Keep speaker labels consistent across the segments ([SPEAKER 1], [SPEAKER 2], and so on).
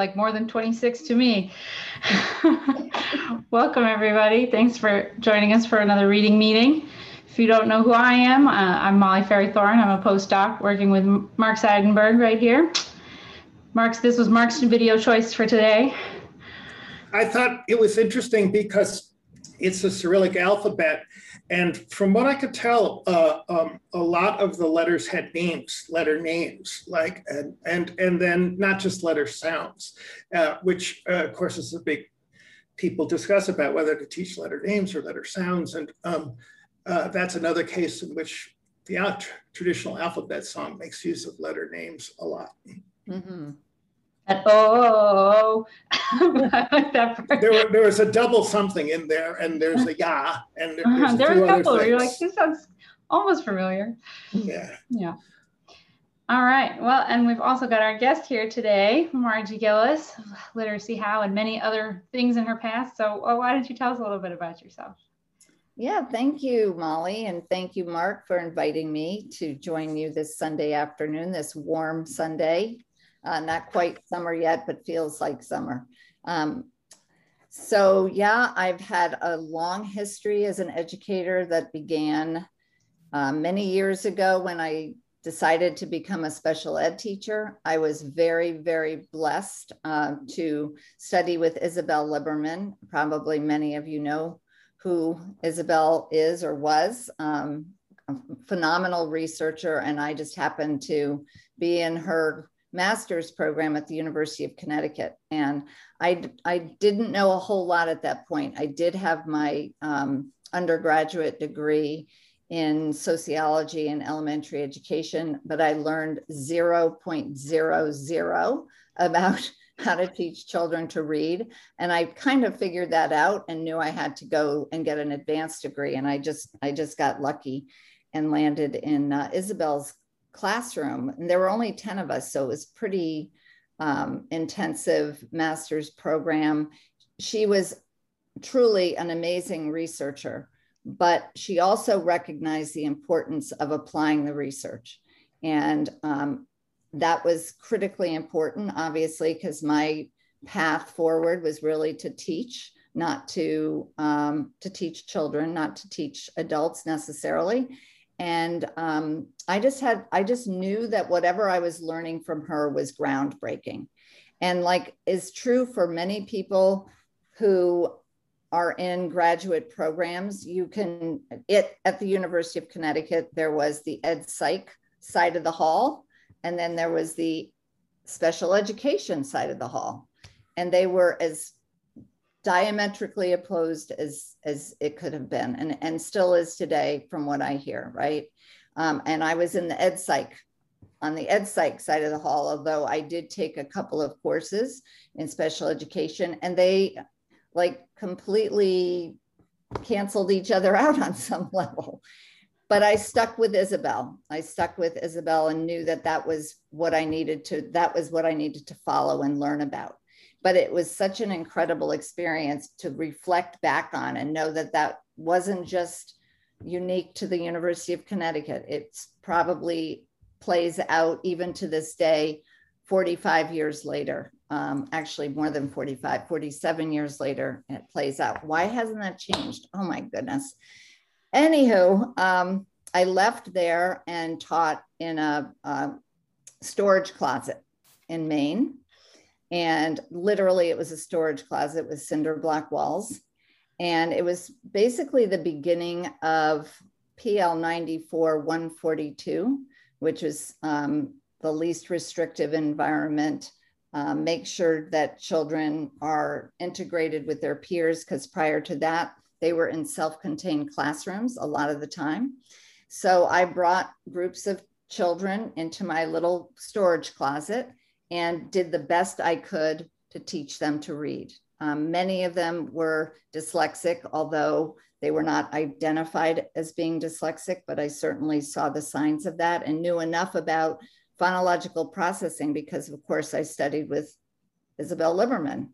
[SPEAKER 1] like more than 26 to me. Welcome, everybody. Thanks for joining us for another reading meeting. If you don't know who I am, uh, I'm Molly Farry-Thorn. I'm a postdoc working with Mark Seidenberg right here. Mark's, this was Mark's video choice for today.
[SPEAKER 2] I thought it was interesting because it's a Cyrillic alphabet. And from what I could tell, uh, um, a lot of the letters had names, letter names, like, and, and, and then not just letter sounds, uh, which uh, of course is a big, people discuss about whether to teach letter names or letter sounds. And um, uh, that's another case in which the traditional alphabet song makes use of letter names a lot. Mm-hmm.
[SPEAKER 1] And, oh,
[SPEAKER 2] there, were, there was a double something in there, and there's a yeah, and there, uh-huh.
[SPEAKER 1] there were a couple. You're like, this sounds almost familiar.
[SPEAKER 2] Yeah.
[SPEAKER 1] Yeah. All right. Well, and we've also got our guest here today, Margie Gillis, Literacy How, and many other things in her past. So, well, why don't you tell us a little bit about yourself?
[SPEAKER 3] Yeah, thank you, Molly, and thank you, Mark, for inviting me to join you this Sunday afternoon, this warm Sunday. Uh, not quite summer yet, but feels like summer. Um, so, yeah, I've had a long history as an educator that began uh, many years ago when I decided to become a special ed teacher. I was very, very blessed uh, to study with Isabelle Liberman. Probably many of you know who Isabelle is or was. Um, phenomenal researcher, and I just happened to be in her master's program at the University of Connecticut. And I, I didn't know a whole lot at that point. I did have my um, undergraduate degree in sociology and elementary education, but I learned 0.00 about how to teach children to read. And I kind of figured that out and knew I had to go and get an advanced degree. And I just, I just got lucky and landed in uh, Isabelle's classroom. And there were only 10 of us. So it was pretty um, intensive master's program. She was truly an amazing researcher, but she also recognized the importance of applying the research. And um, that was critically important, obviously, because my path forward was really to teach, not to um, to teach children, not to teach adults necessarily. And um, I just had, I just knew that whatever I was learning from her was groundbreaking, and like is true for many people who are in graduate programs. You can it at the University of Connecticut. There was the Ed Psych side of the hall and then there was the special education side of the hall. And they were as diametrically opposed as, as it could have been and, and still is today from what I hear, right? Um, and I was in the ed psych on the ed psych side of the hall, although I did take a couple of courses in special education and they like completely canceled each other out on some level but I stuck with Isabelle. I stuck with Isabelle and knew that that was what I needed to, that was what I needed to follow and learn about. But it was such an incredible experience to reflect back on and know that that wasn't just unique to the University of Connecticut. It's probably plays out even to this day, 45 years later. Um, actually, more than 45, 47 years later, it plays out. Why hasn't that changed? Oh my goodness. Anywho, um, I left there and taught in a, a storage closet in Maine. And literally, it was a storage closet with cinder block walls. And it was basically the beginning of PL 94 142, which was um, the least restrictive environment. Um, make sure that children are integrated with their peers, because prior to that, they were in self contained classrooms a lot of the time. So I brought groups of children into my little storage closet and did the best I could to teach them to read. Um, many of them were dyslexic, although they were not identified as being dyslexic, but I certainly saw the signs of that and knew enough about phonological processing because, of course, I studied with Isabelle Liberman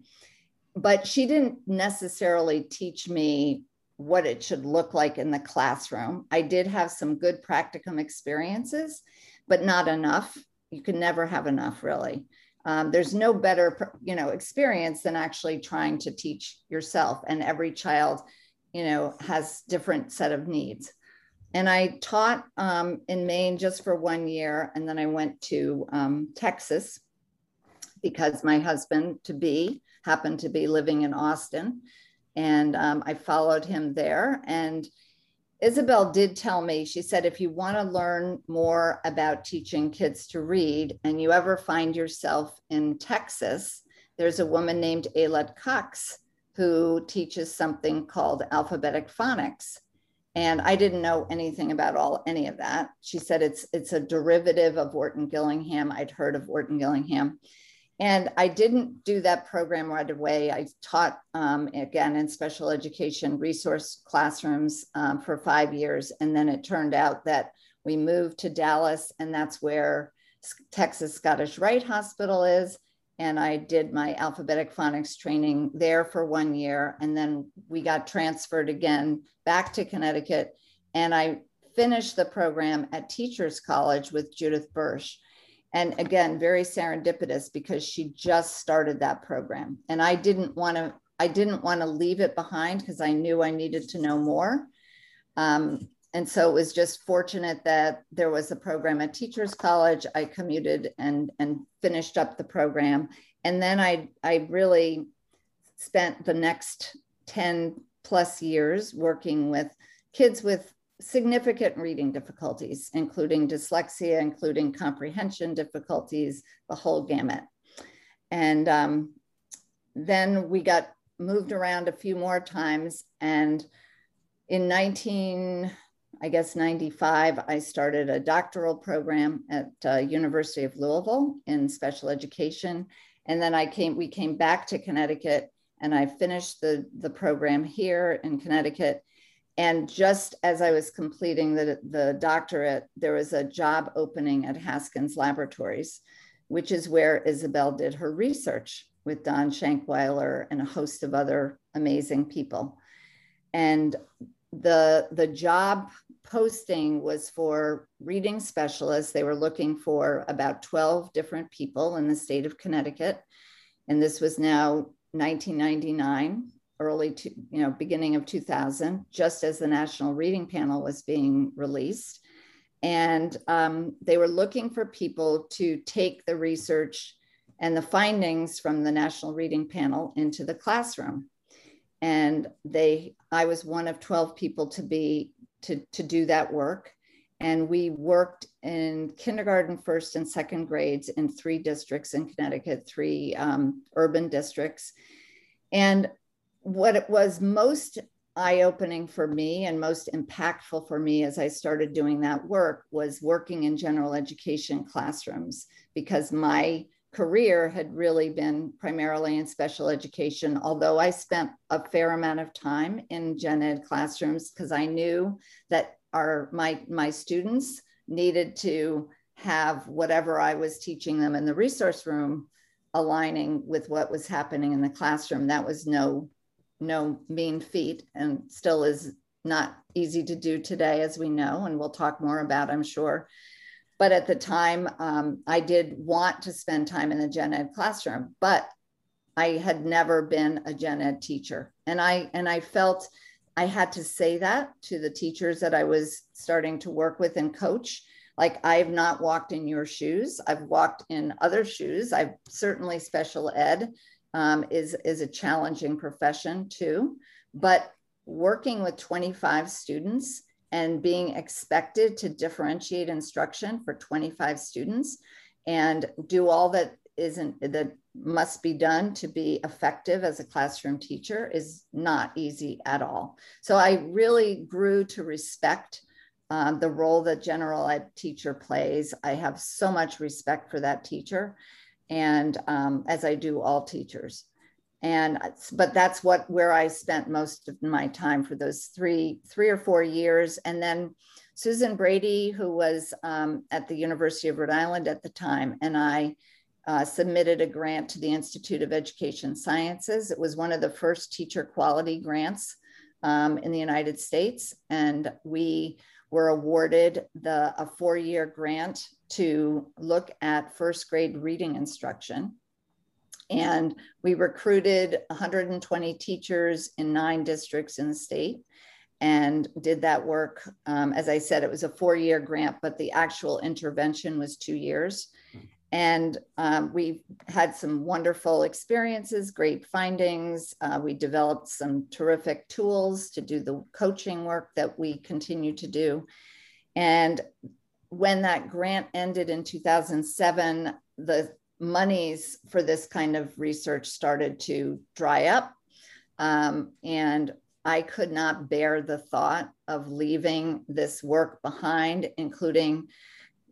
[SPEAKER 3] but she didn't necessarily teach me what it should look like in the classroom. I did have some good practicum experiences, but not enough. You can never have enough, really. um, there's no better you know experience than actually trying to teach yourself and every child you know has different set of needs and i taught um, in maine just for one year and then i went to um, texas because my husband to be happened to be living in austin and um, i followed him there and Isabelle did tell me, she said, if you want to learn more about teaching kids to read and you ever find yourself in Texas, there's a woman named Aylett Cox who teaches something called alphabetic phonics. And I didn't know anything about all any of that. She said it's it's a derivative of Orton Gillingham. I'd heard of Orton Gillingham. And I didn't do that program right away. I taught, um, again, in special education resource classrooms um, for five years. And then it turned out that we moved to Dallas, and that's where Texas Scottish Rite Hospital is. And I did my alphabetic phonics training there for one year. And then we got transferred again back to Connecticut. And I finished the program at Teachers College with Judith Birsh and again very serendipitous because she just started that program. And i didn't want to i didn't want to leave it behind because i knew i needed to know more. Um, and so it was just fortunate that there was a program at teachers college. I commuted and and finished up the program. And then i i really spent the next 10 plus years working with kids with significant reading difficulties, including dyslexia, including comprehension difficulties, the whole gamut. And um, then we got moved around a few more times. And in 19, I guess 95, I started a doctoral program at uh, University of Louisville in special education. And then I came, we came back to Connecticut and I finished the, the program here in Connecticut and just as I was completing the, the doctorate, there was a job opening at Haskins Laboratories, which is where Isabelle did her research with Don Shankweiler and a host of other amazing people. And the, the job posting was for reading specialists. They were looking for about 12 different people in the state of Connecticut. And this was now 1999 early to you know beginning of 2000 just as the national reading panel was being released. And um, they were looking for people to take the research and the findings from the national reading panel into the classroom. And they i was one of 12 people to be to, to do that work. And we worked in kindergarten first and second grades in three districts in connecticut three um, urban districts. And what it was most eye opening for me and most impactful for me as I started doing that work was working in general education classrooms because my career had really been primarily in special education, although I spent a fair amount of time in gen ed classrooms because I knew that our my my students needed to have whatever I was teaching them in the resource room aligning with what was happening in the classroom. That was no no mean feat and still is not easy to do today, as we know, and we'll talk more about, I'm sure. But at the time, um, I did want to spend time in the gen ed classroom, but I had never been a gen ed teacher, and I and I felt I had to say that to the teachers that I was starting to work with and coach. Like I've not walked in your shoes. I've walked in other shoes. I've certainly special ed um, is, is a challenging profession too. But working with 25 students and being expected to differentiate instruction for 25 students and do all that isn't that must be done to be effective as a classroom teacher is not easy at all. So I really grew to respect um, the role that general ed teacher plays. I have so much respect for that teacher and um, as I do all teachers. And but that's what where I spent most of my time for those three three or four years. And then Susan Brady, who was um, at the University of Rhode Island at the time, and I uh, submitted a grant to the Institute of Education Sciences. It was one of the first teacher quality grants um, in the United States, and we were awarded the a four-year grant to look at first grade reading instruction. And we recruited 120 teachers in nine districts in the state and did that work. Um, as I said, it was a four year grant, but the actual intervention was two years. And um, we had some wonderful experiences, great findings. Uh, we developed some terrific tools to do the coaching work that we continue to do. And when that grant ended in 2007, the monies for this kind of research started to dry up. Um, and I could not bear the thought of leaving this work behind, including,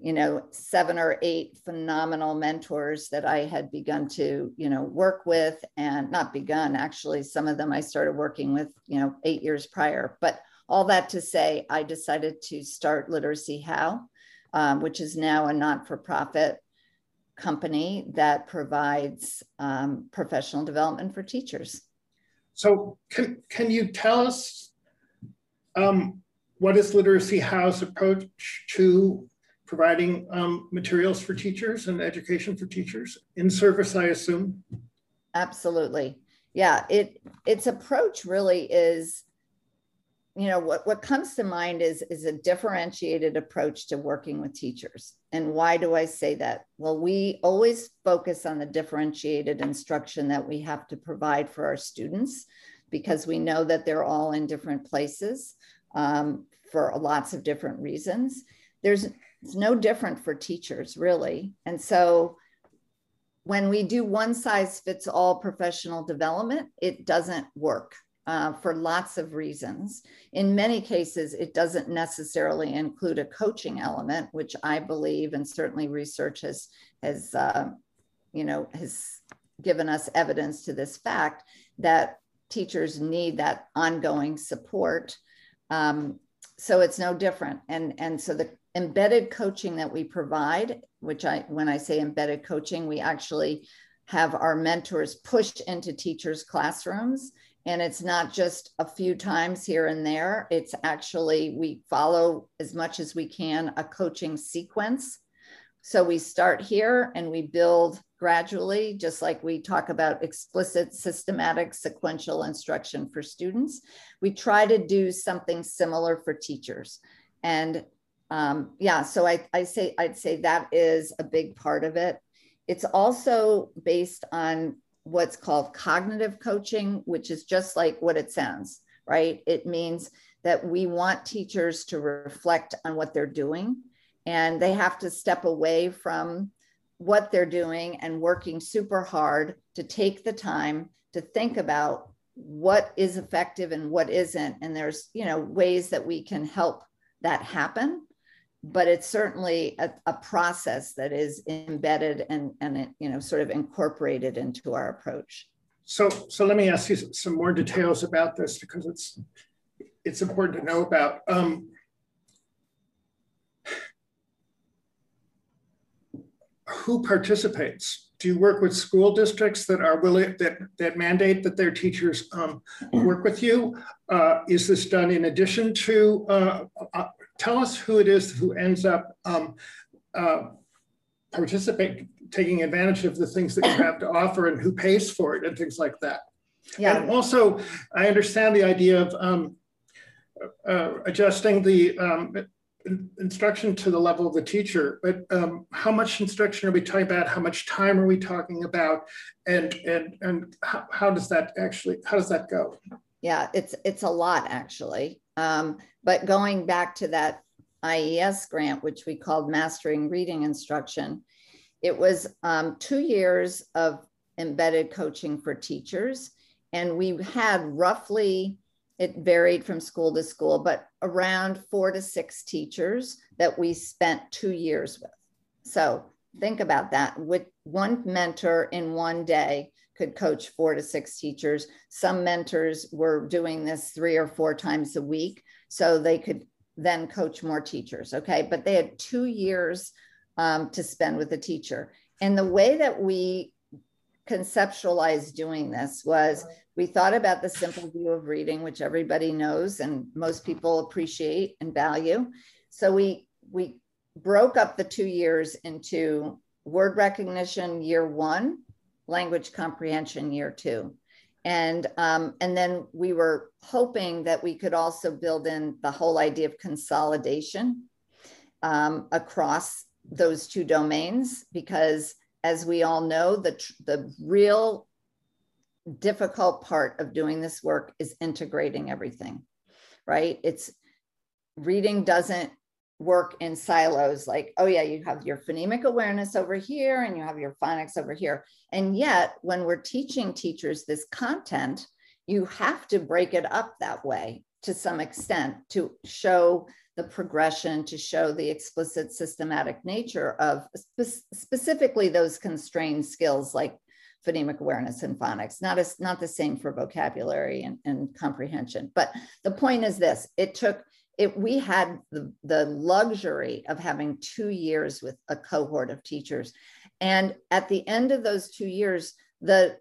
[SPEAKER 3] you know, seven or eight phenomenal mentors that I had begun to, you know, work with and not begun, actually, some of them I started working with, you know, eight years prior. But all that to say, I decided to start Literacy How, um, which is now a not for profit company that provides um, professional development for teachers.
[SPEAKER 2] So can, can you tell us um, what is Literacy How's approach to providing um, materials for teachers and education for teachers in service, I assume?
[SPEAKER 3] Absolutely. Yeah, it its approach really is you know what, what comes to mind is is a differentiated approach to working with teachers. And why do i say that? Well we always focus on the differentiated instruction that we have to provide for our students because we know that they're all in different places um, for lots of different reasons. There's it's no different for teachers really. And so when we do one size fits all professional development it doesn't work uh, for lots of reasons. In many cases, it doesn't necessarily include a coaching element, which I believe, and certainly research has has uh, you know has given us evidence to this fact that teachers need that ongoing support. Um, so it's no different, and and so the embedded coaching that we provide, which I when I say embedded coaching, we actually have our mentors pushed into teachers' classrooms and it's not just a few times here and there. It's actually we follow as much as we can a coaching sequence. So we start here and we build gradually just like we talk about explicit systematic sequential instruction for students. We try to do something similar for teachers. And um, yeah so I, I say i'd say that is a big part of it. It's also based on what's called cognitive coaching, which is just like what it sounds, right? It means that we want teachers to reflect on what they're doing and they have to step away from what they're doing and working super hard to take the time to think about what is effective and what isn't and there's you know ways that we can help that happen but it's certainly a, a, process that is embedded and, and you know sort of incorporated into our approach.
[SPEAKER 2] So, so let me ask you some more details about this because it's it's important to know about. Um, who participates? Do you work with school districts that are willing that that mandate that their teachers um, work with you? Uh, is this done in addition to uh, uh tell us who it is who ends up um, uh, participating, taking advantage of the things that you have to offer and who pays for it and things like that. Yeah. And also, I understand the idea of um, uh, adjusting the um, instruction to the level of the teacher, but um, how much instruction are we talking about? How much time are we talking about? And and and how, how does that actually how does that go?
[SPEAKER 3] Yeah, it's it's a lot actually. Um, but going back to that IES grant, which we called Mastering Reading Instruction, it was um, two years of embedded coaching for teachers. And we had roughly, it varied from school to school, but around four to six teachers that we spent two years with. So think about that. With one mentor in one day could coach four to six teachers. Some mentors were doing this three or four times a week so they could then coach more teachers. Okay. But they had two years um, to spend with a teacher. And the way that we conceptualized doing this was we thought about the simple view of reading, which everybody knows and most people appreciate and value. So we we broke up the two years into word recognition year one language comprehension year two. And, um, and then we were hoping that we could also build in the whole idea of consolidation um, across those two domains, because as we all know, the, the real difficult part of doing this work is integrating everything, right? It's reading doesn't work in silos like oh yeah you have your phonemic awareness over here and you have your phonics over here. And yet when we're teaching teachers this content you have to break it up that way to some extent to show the progression to show the explicit systematic nature of spe- specifically those constrained skills like phonemic awareness and phonics not as not the same for vocabulary and, and comprehension. But the point is this it took it, we had the, the luxury of having two years with a cohort of teachers. And at the end of those two years, the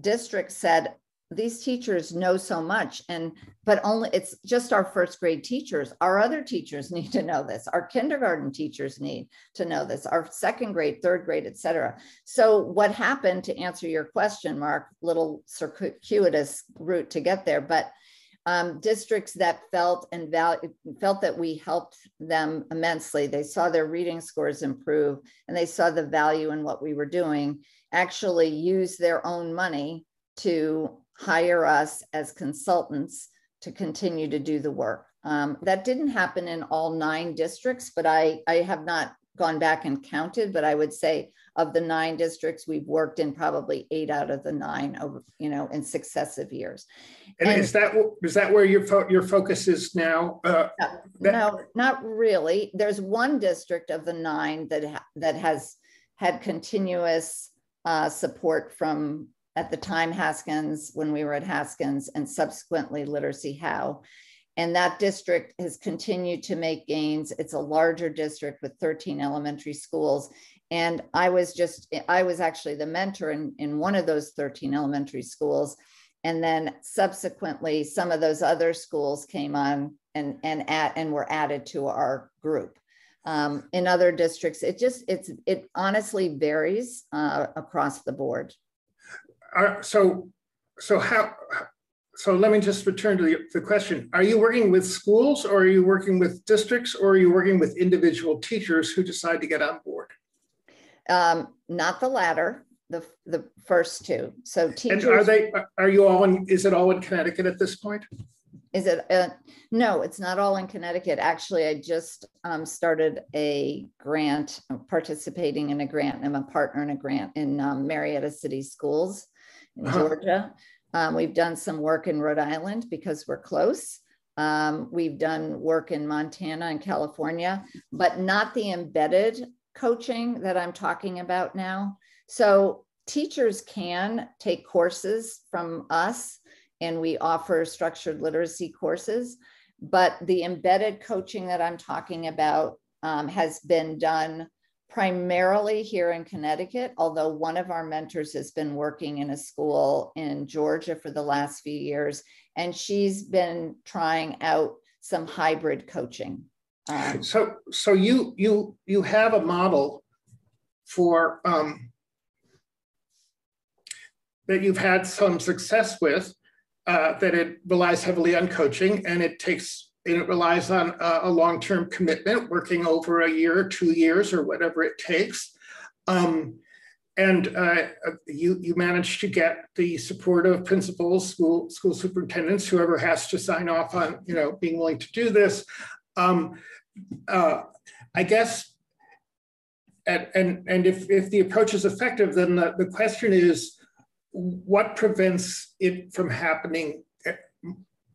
[SPEAKER 3] district said, these teachers know so much and but only it's just our first grade teachers. Our other teachers need to know this. Our kindergarten teachers need to know this. Our second grade third grade etc so what happened to answer your question mark little circuitous route to get there but um, districts that felt and val- felt that we helped them immensely. They saw their reading scores improve and they saw the value in what we were doing, actually use their own money to hire us as consultants to continue to do the work. Um, that didn't happen in all nine districts, but I, I have not gone back and counted, but I would say of the nine districts, we've worked in probably eight out of the nine over, you know, in successive years.
[SPEAKER 2] And, and is that is that where your fo- your focus is now? Uh,
[SPEAKER 3] no, no, not really. There's one district of the nine that ha- that has had continuous uh, support from at the time Haskins when we were at Haskins and subsequently Literacy How. And that district has continued to make gains. It's a larger district with 13 elementary schools. And I was just, I was actually the mentor in, in one of those 13 elementary schools. And then subsequently, some of those other schools came on and, and, at, and were added to our group. Um, in other districts, it just, it's, it honestly varies uh, across the board.
[SPEAKER 2] Uh, so, so how, so let me just return to the, the, question. Are you working with schools or are you working with districts or are you working with individual teachers who decide to get on board?
[SPEAKER 3] Um, not the latter, the, the first two. So teachers.
[SPEAKER 2] And are they, are you all in, is it all in Connecticut at this point?
[SPEAKER 3] Is it, uh, no, it's not all in Connecticut. Actually, I just um, started a grant, participating in a grant. I'm a partner in a grant in um, Marietta City Schools in uh-huh. Georgia. Um, we've done some work in Rhode Island because we're close. Um, we've done work in Montana and California, but not the embedded coaching that I'm talking about now. So teachers can take courses from us and we offer structured literacy courses, but the embedded coaching that I'm talking about um, has been done primarily here in Connecticut, although one of our mentors has been working in a school in Georgia for the last few years, and she's been trying out some hybrid coaching.
[SPEAKER 2] Um, so, so you you you have a model for um, that you've had some success with uh, that it relies heavily on coaching and it takes and it relies on a, a long-term commitment working over a year two years or whatever it takes. Um, and uh, you you manage to get the support of principals school school superintendents whoever has to sign off on you know being willing to do this. Um, uh, I guess, and, and, and if, if the approach is effective, then the, the question is, what prevents it from happening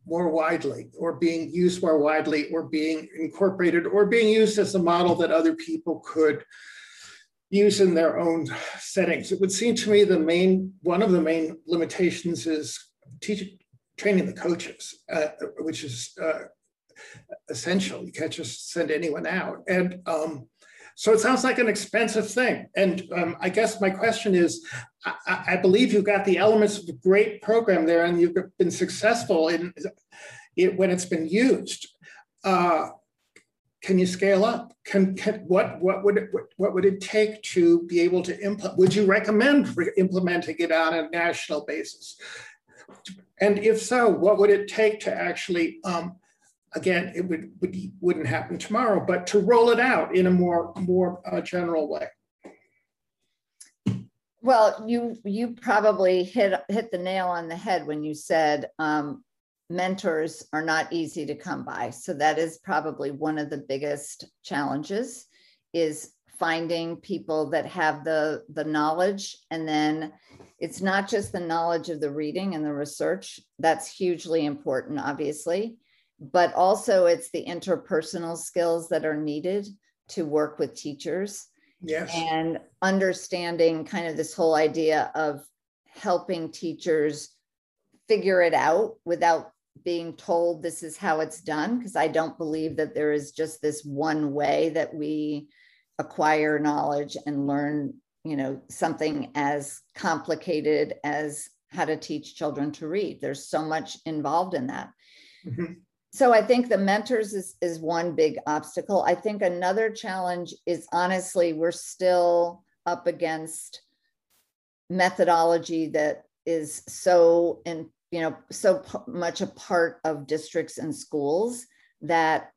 [SPEAKER 2] more widely or being used more widely or being incorporated or being used as a model that other people could use in their own settings. It would seem to me the main, one of the main limitations is teaching, training the coaches, uh, which is uh, essential. You can't just send anyone out. And um, so it sounds like an expensive thing. And um, I guess my question is, I, I, believe you've got the elements of a great program there and you've been successful in it when it's been used. Uh, can you scale up? Can, can what what would it, what would it take to be able to implement? Would you recommend implementing it on a national basis? And if so, what would it take to actually um, again, it would, would wouldn't happen tomorrow, but to roll it out in a more more uh, general way.
[SPEAKER 3] Well, you you probably hit hit the nail on the head when you said um, mentors are not easy to come by. So that is probably one of the biggest challenges is finding people that have the the knowledge and then it's not just the knowledge of the reading and the research that's hugely important obviously but also it's the interpersonal skills that are needed to work with teachers
[SPEAKER 2] yes.
[SPEAKER 3] and understanding kind of this whole idea of helping teachers figure it out without being told this is how it's done because i don't believe that there is just this one way that we acquire knowledge and learn you know something as complicated as how to teach children to read. There's so much involved in that. Mm-hmm so I think the mentors is, is one big obstacle. I think another challenge is honestly, we're still up against methodology that is so and you know so p- much a part of districts and schools that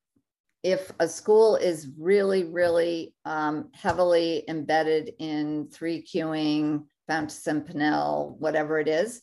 [SPEAKER 3] if a school is really really um, heavily embedded in three cueing fountas Pinnell, whatever it is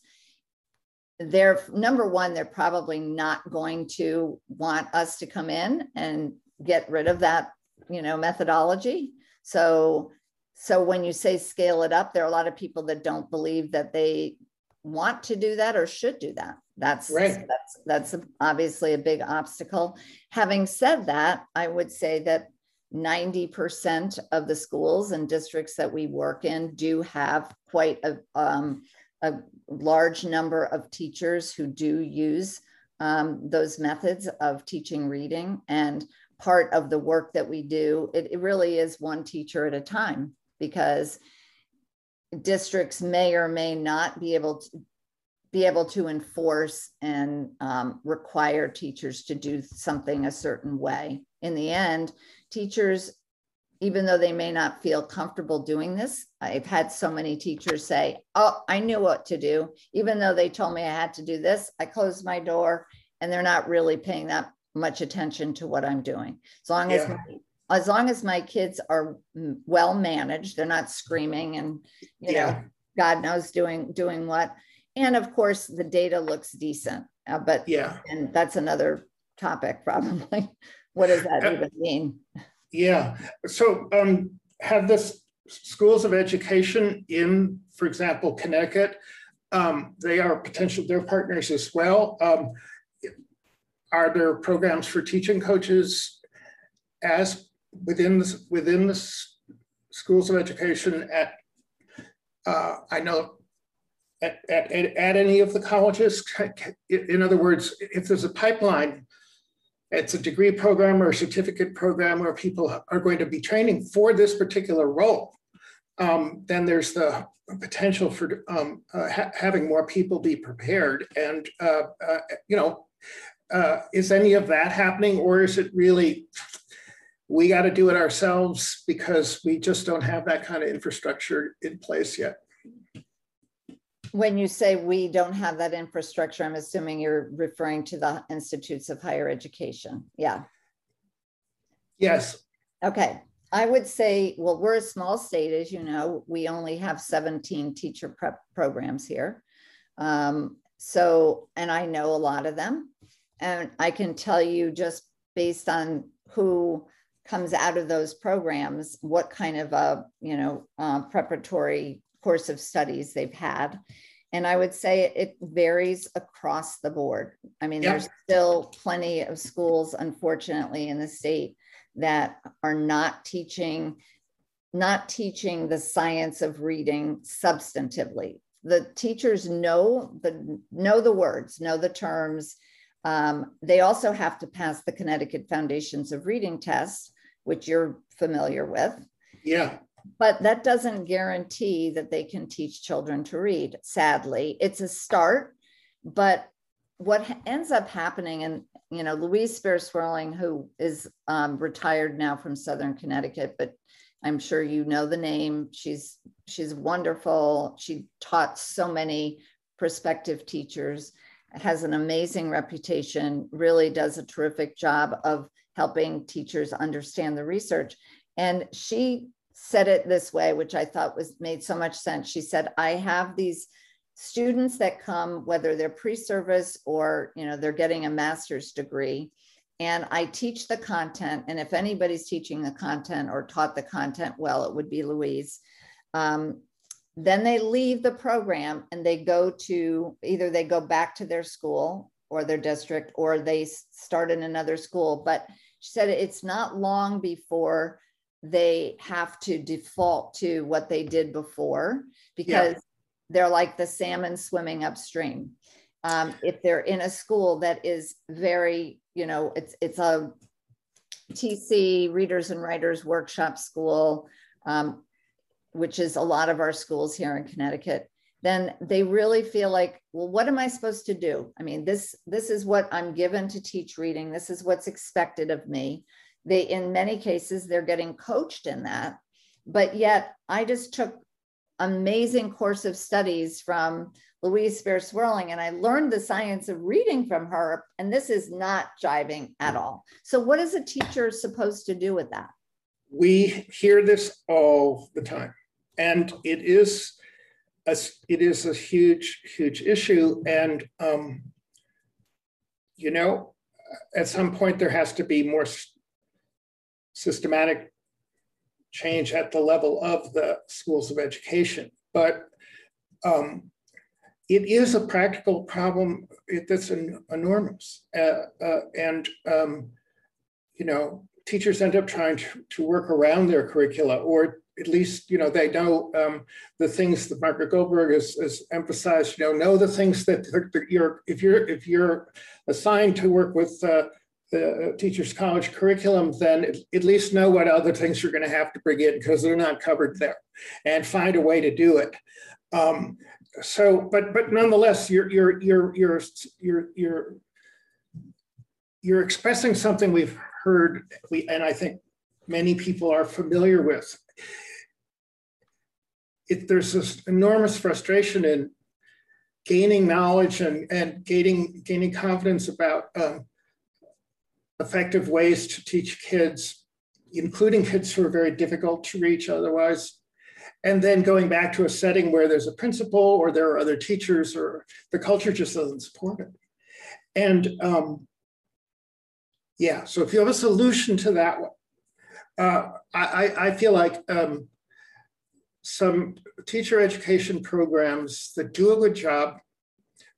[SPEAKER 3] they're number one, they're probably not going to want us to come in and get rid of that, you know, methodology. So, so when you say scale it up, there are a lot of people that don't believe that they want to do that or should do that. That's
[SPEAKER 2] right.
[SPEAKER 3] that's that's obviously a big obstacle. Having said that, I would say that 90% of the schools and districts that we work in do have quite a um, a large number of teachers who do use um, those methods of teaching reading. And part of the work that we do, it, it really is one teacher at a time because districts may or may not be able to be able to enforce and um, require teachers to do something a certain way. In the end, teachers even though they may not feel comfortable doing this. I've had so many teachers say, Oh, I knew what to do. Even though they told me I had to do this, I closed my door and they're not really paying that much attention to what I'm doing. As long yeah. as my, as long as my kids are well managed, they're not screaming and you yeah. know, God knows doing doing what. And of course, the data looks decent. Uh, but
[SPEAKER 2] yeah,
[SPEAKER 3] and that's another topic probably. what does that even mean?
[SPEAKER 2] Yeah. So um, have the schools of education in, for example, Connecticut, um, they are potential, they're partners as well. Um, are there programs for teaching coaches as within the, within the schools of education at, uh, I know at, at, at, any of the colleges? In other words, if there's a pipeline it's a degree program or a certificate program where people are going to be training for this particular role, um, then there's the potential for um, uh, ha having more people be prepared. And, uh, uh, you know, uh, is any of that happening or is it really, we got to do it ourselves because we just don't have that kind of infrastructure in place yet?
[SPEAKER 3] When you say we don't have that infrastructure, I'm assuming you're referring to the institutes of higher education. Yeah.
[SPEAKER 2] Yes.
[SPEAKER 3] Okay. I would say, well, we're a small state, as you know, we only have 17 teacher prep programs here. Um, so, and I know a lot of them. And I can tell you just based on who comes out of those programs, what kind of a, you know, uh, preparatory course of studies they've had. And I would say it varies across the board. I mean, there's still plenty of schools, unfortunately, in the state that are not teaching not teaching the science of reading substantively. The teachers know the know the words, know the terms. Um, they also have to pass the Connecticut Foundations of Reading test, which you're familiar with.
[SPEAKER 2] Yeah
[SPEAKER 3] but that doesn't guarantee that they can teach children to read sadly it's a start but what ends up happening and you know, Louise Spear Swerling, who is um, retired now from Southern Connecticut, but I'm sure you know the name. She's she's wonderful. She taught so many prospective teachers, has an amazing reputation, really does a terrific job of helping teachers understand the research. And she said it this way, which I thought was made so much sense. She said, I have these students that come, whether they're pre-service or you know they're getting a master's degree, and I teach the content. And if anybody's teaching the content or taught the content well, it would be Louise. Um, then they leave the program and they go to either they go back to their school or their district or they start in another school. But she said it's not long before they have to default to what they did before because yeah. they're like the salmon swimming upstream. Um, if they're in a school that is very, you know, it's it's a TC Readers and Writers Workshop School, um, which is a lot of our schools here in Connecticut, then they really feel like, well, what am I supposed to do? I mean, this this is what I'm given to teach reading. This is what's expected of me. They, in many cases, they're getting coached in that. But yet, I just took amazing course of studies from Louise Spear Swerling, and I learned the science of reading from her. And this is not jiving at all. So, what is a teacher supposed to do with that?
[SPEAKER 2] We hear this all the time, and it is a, it is a huge, huge issue. And um, you know, at some point there has to be more systematic change at the level of the schools of education. But um, it is a practical problem that's enormous. Uh, uh, and, um, you know, teachers end up trying to, to work around their curricula, or at least, you know, they know um, the things that Margaret Goldberg has, has, emphasized, you know, know the things that, that you're, if you're, if you're assigned to work with uh, the teacher's college curriculum, then at least know what other things you're going to have to bring in because they're not covered there and find a way to do it. Um, so, but but nonetheless, you're you're you're you're you're you're you're expressing something we've heard, we and I think many people are familiar with. It, there's this enormous frustration in gaining knowledge and and gaining gaining confidence about um, effective ways to teach kids, including kids who are very difficult to reach otherwise and then going back to a setting where there's a principal or there are other teachers or the culture just doesn't support it. And um, yeah, so if you have a solution to that one, uh, I, I feel like um, some teacher education programs that do a good job,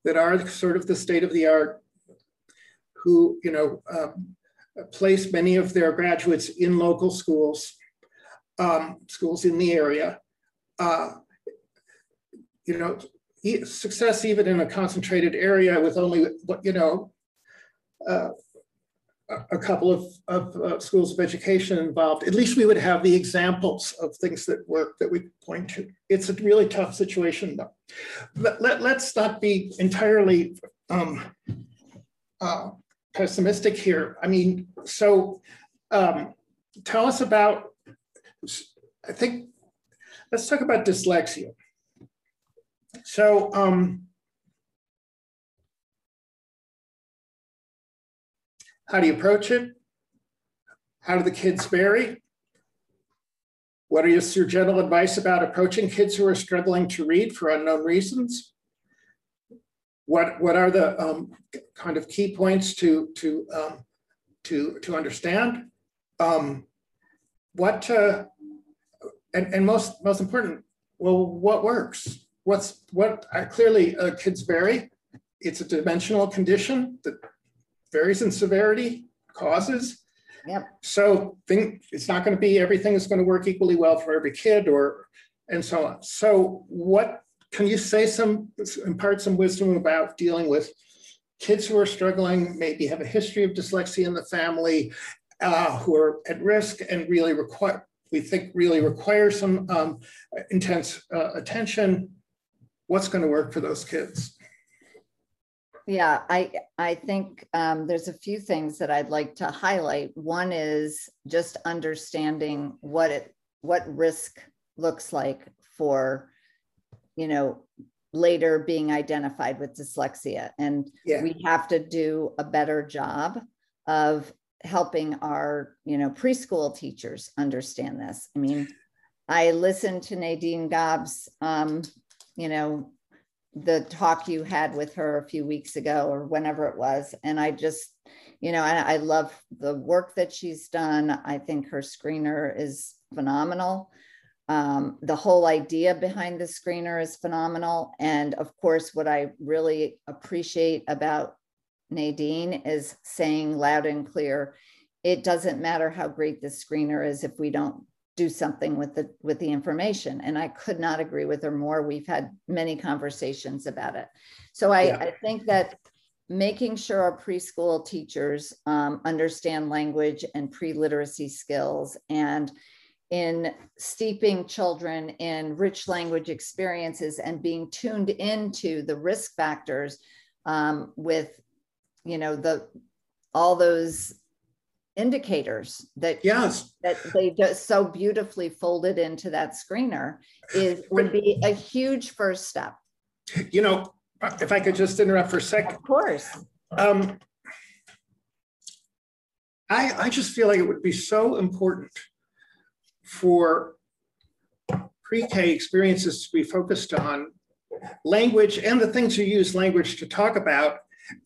[SPEAKER 2] that are sort of the state of the art, who you know um, place many of their graduates in local schools, um, schools in the area, uh, you know, success even in a concentrated area with only, you know, uh, a couple of, of uh, schools of education involved, at least we would have the examples of things that work that we point to. It's a really tough situation though. Let, let, us not be entirely um, uh, pessimistic here. I mean, so um, tell us about, I think Let's talk about dyslexia. So, um, how do you approach it? How do the kids vary? What is your general advice about approaching kids who are struggling to read for unknown reasons? What, what are the um, kind of key points to, to, um, to, to understand? Um, what, uh, and, and most most important, well, what works? What's what? Uh, clearly, uh, kids vary. It's a dimensional condition that varies in severity, causes.
[SPEAKER 3] Yep.
[SPEAKER 2] So think it's not going to be everything is going to work equally well for every kid, or and so on. So what can you say some impart some wisdom about dealing with kids who are struggling, maybe have a history of dyslexia in the family, uh, who are at risk and really require we think really require some um, intense uh, attention, what's going to work for those kids?
[SPEAKER 3] Yeah, I, I think um, there's a few things that I'd like to highlight. One is just understanding what it, what risk looks like for, you know, later being identified with dyslexia. And
[SPEAKER 2] Yeah.
[SPEAKER 3] we have to do a better job of helping our, you know, preschool teachers understand this. I mean, I listened to Nadine Gaab's, um, you know, the talk you had with her a few weeks ago or whenever it was. And I just, you know, I, I love the work that she's done. I think her screener is phenomenal. Um, the whole idea behind the screener is phenomenal. And of course, what I really appreciate about Nadine is saying loud and clear, it doesn't matter how great the screener is if we don't do something with the with the information and i could not agree with her more we've had many conversations about it so i,
[SPEAKER 2] Yeah.
[SPEAKER 3] I think that making sure our preschool teachers um, understand language and pre-literacy skills and in steeping children in rich language experiences and being tuned into the risk factors um, with you know the all those indicators that
[SPEAKER 2] Yes,
[SPEAKER 3] that they just so beautifully folded into that screener is would be a huge first step.
[SPEAKER 2] you know, if I could just interrupt for a second.
[SPEAKER 3] Of course.
[SPEAKER 2] Um, I, I just feel like it would be so important for pre-K experiences to be focused on language and the things you use language to talk about,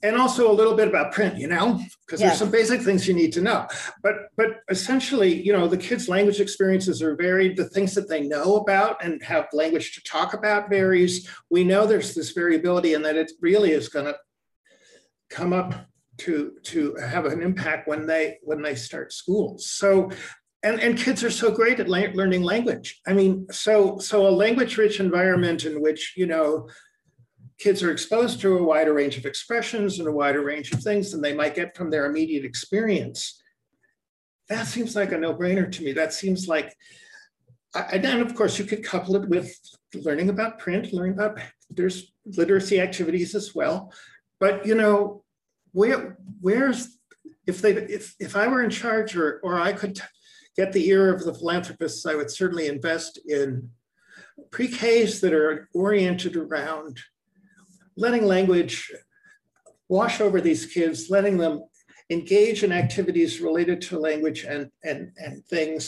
[SPEAKER 2] and also a little bit about print, you know, because there's some basic things you need to know. But but essentially, you know, the kids' language experiences are varied. The things that they know about and have language to talk about varies. We know there's this variability and that it really is going to come up to to have an impact when they when they start schools so and and kids are so great at la- learning language. I mean so so a language rich environment in which you know kids are exposed to a wider range of expressions and a wider range of things than they might get from their immediate experience that seems like a no-brainer to me. That seems like and then of course you could couple it with learning about print learning about there's literacy activities as well. But you know where where's if they if if i were in charge or or i could get the ear of the philanthropists. I would certainly invest in pre-ks that are oriented around letting language wash over these kids letting them engage in activities related to language and and and things.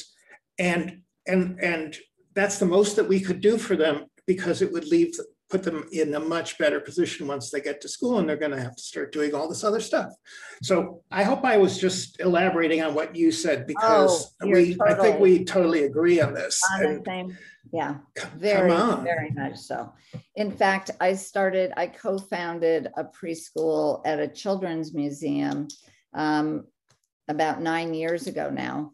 [SPEAKER 2] And and and that's the most that we could do for them because it would leave put them in a much better position once they get to school and they're going to have to start doing all this other stuff. So I hope I was just elaborating on what you said because
[SPEAKER 3] Oh,
[SPEAKER 2] we I think we totally agree on this.
[SPEAKER 3] On
[SPEAKER 2] And
[SPEAKER 3] same, yeah, very, very much so. In fact, I started, I co-founded a preschool at a children's museum um, about nine years ago now.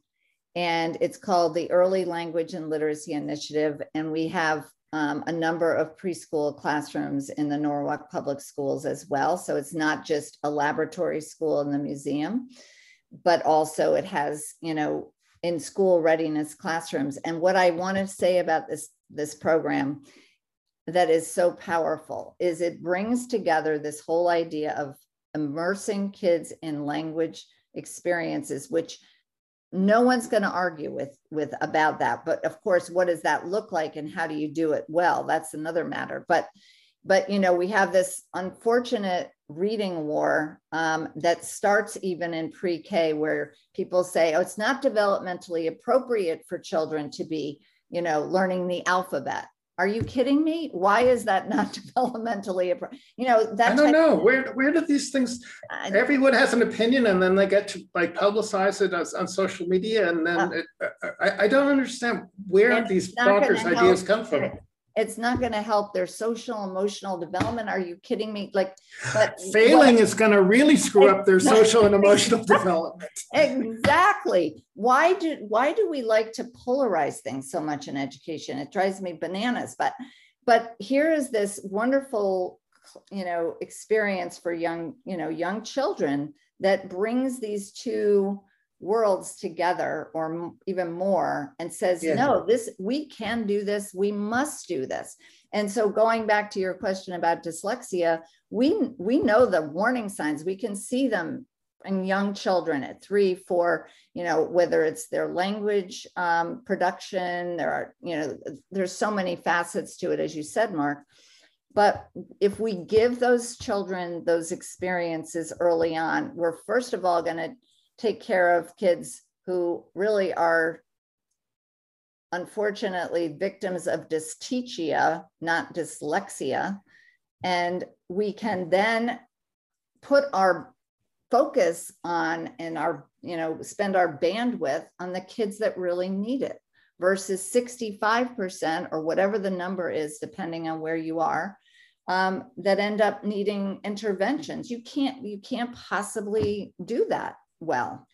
[SPEAKER 3] And it's called the Early Language and Literacy Initiative. And we have um, a number of preschool classrooms in the Norwalk Public Schools as well. So it's not just a laboratory school in the museum, but also it has, you know, in school readiness classrooms. And what I want to say about this, this program that is so powerful is it brings together this whole idea of immersing kids in language experiences, which no one's going to argue with with about that but of course what does that look like and how do you do it well? That's another matter but but you know we have this unfortunate reading war um, that starts even in pre-k where people say oh it's not developmentally appropriate for children to be you know learning the alphabet are you kidding me why is that not developmentally appro- you know that
[SPEAKER 2] I don't know where where do these things
[SPEAKER 3] I-
[SPEAKER 2] everyone has an opinion and then they get to like publicize it as, on social media and then
[SPEAKER 3] Uh.
[SPEAKER 2] it, I, I don't understand where these bonkers ideas come from.
[SPEAKER 3] It- it's not going to help their social emotional development. Are you kidding me? Like but
[SPEAKER 2] Failing is going to really screw up their social and emotional development.
[SPEAKER 3] exactly. Why do why do we like to polarize things so much in education? It drives me bananas but but here is this wonderful you know experience for young you know young children that brings these two worlds together or even more and says
[SPEAKER 2] Yeah.
[SPEAKER 3] no this we can do this we must do this And so going back to your question about dyslexia, we we know the warning signs. We can see them in young children at three, four, you know, whether it's their language um, production, there are, you know, there's so many facets to it, as you said, Mark. But if we give those children those experiences early on, we're first of all going to take care of kids who really are unfortunately victims of dysteachia, not dyslexia. And we can then put our focus on and our, you know, spend our bandwidth on the kids that really need it versus 65% or whatever the number is, depending on where you are, um, that end up needing interventions. You can't, you can't possibly do that well.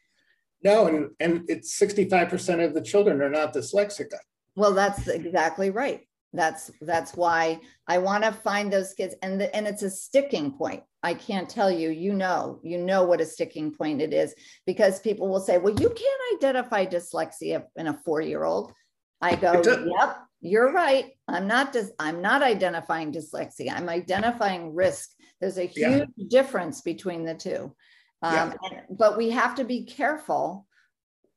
[SPEAKER 2] No, and, and it's 65% of the children are not dyslexic.
[SPEAKER 3] Well, that's exactly right. That's that's why I want to find those kids, and the, and it's a sticking point. I can't tell you. You know, you know what a sticking point it is because people will say, "Well, you can't identify dyslexia in a four-year-old." I go, "Yep, you're right. I'm not dis- I'm not identifying dyslexia. I'm identifying risk. There's a huge yeah. difference between the two. Um, yeah. but we have to be careful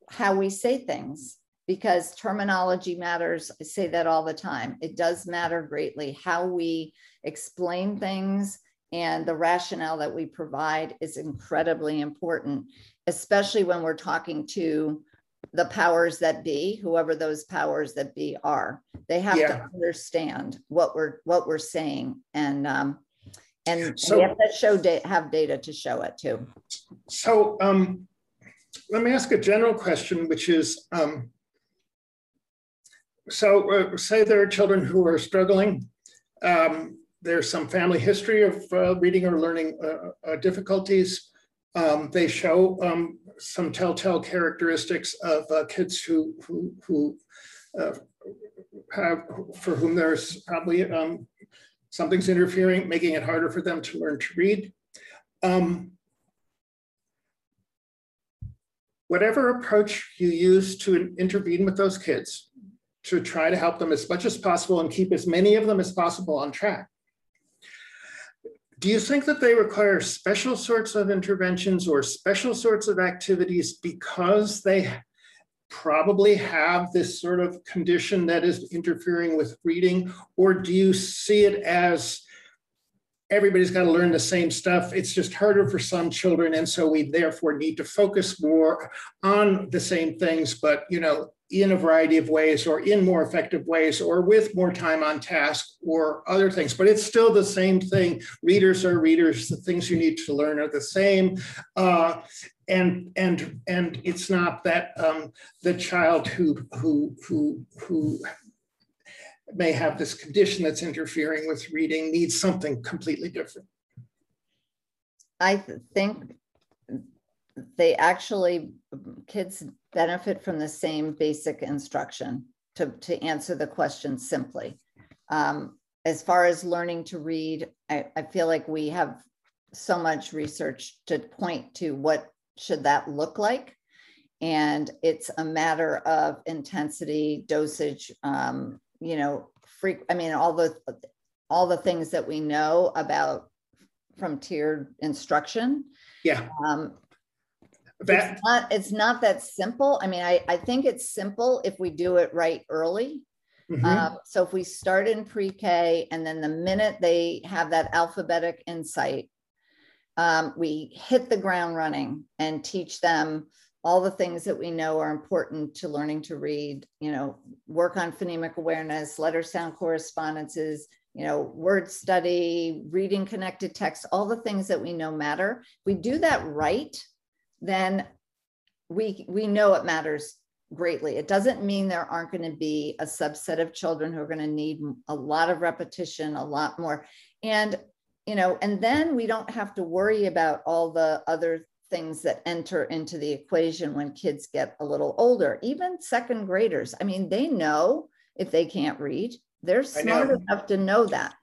[SPEAKER 3] how we say things because terminology matters. I say that all the time. It does matter greatly. How we explain things and the rationale that we provide is incredibly important, especially when we're talking to the powers that be, whoever those powers that be are. They have yeah. to understand what we're what we're saying, and um, and so, we have to show da- have data to show it too.
[SPEAKER 2] So um, let me ask a general question, which is, um, so uh, say there are children who are struggling. Um, there's some family history of uh, reading or learning uh, uh difficulties. Um, they show um, some telltale characteristics of uh, kids who who, who uh, have for whom there's probably um, something's interfering, making it harder for them to learn to read. Um, whatever approach you use to intervene with those kids, to try to help them as much as possible and keep as many of them as possible on track. Do you think that they require special sorts of interventions or special sorts of activities because they probably have this sort of condition that is interfering with reading? Or do you see it as everybody's got to learn the same stuff? It's just harder for some children. And so we therefore need to focus more on the same things, but, you know, in a variety of ways or in more effective ways or with more time on task or other things but it's still the same thing readers are readers the things you need to learn are the same uh, and and and it's not that um, the child who who who who may have this condition that's interfering with reading needs something completely different.
[SPEAKER 3] I think they actually kids benefit from the same basic instruction to, to answer the question simply. Um, as far as learning to read, I, I feel like we have so much research to point to what should that look like? And it's a matter of intensity, dosage, um, you know, freak. I mean, all the all the things that we know about from tiered instruction.
[SPEAKER 2] Yeah.
[SPEAKER 3] Um, that, it's not it's not that simple. I mean, I, I think it's simple if we do it right early. Mm-hmm. Um, so if we start in pre-K and then the minute they have that alphabetic insight, um, we hit the ground running and teach them all the things that we know are important to learning to read, you know, work on phonemic awareness, letter sound correspondences, you know, word study, reading connected text, all the things that we know matter. We do that right, then we we know it matters greatly. It doesn't mean there aren't going to be a subset of children who are going to need a lot of repetition, a lot more. And you know, and then we don't have to worry about all the other things that enter into the equation when kids get a little older. Even second graders, I mean, they know if they can't read, they're smart enough to know that.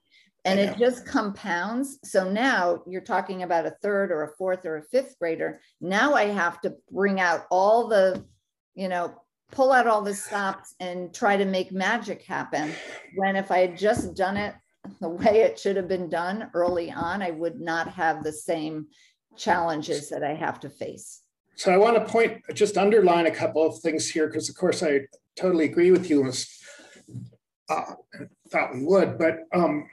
[SPEAKER 3] And it just compounds. So now you're talking about a third or a fourth or a fifth grader. Now I have to bring out all the, you know, pull out all the stops and try to make magic happen when if I had just done it the way it should have been done early on, I would not have the same challenges that I have to face.
[SPEAKER 2] So I want to point, just underline a couple of things here, because of course I totally agree with you. Uh, thought we would, but um,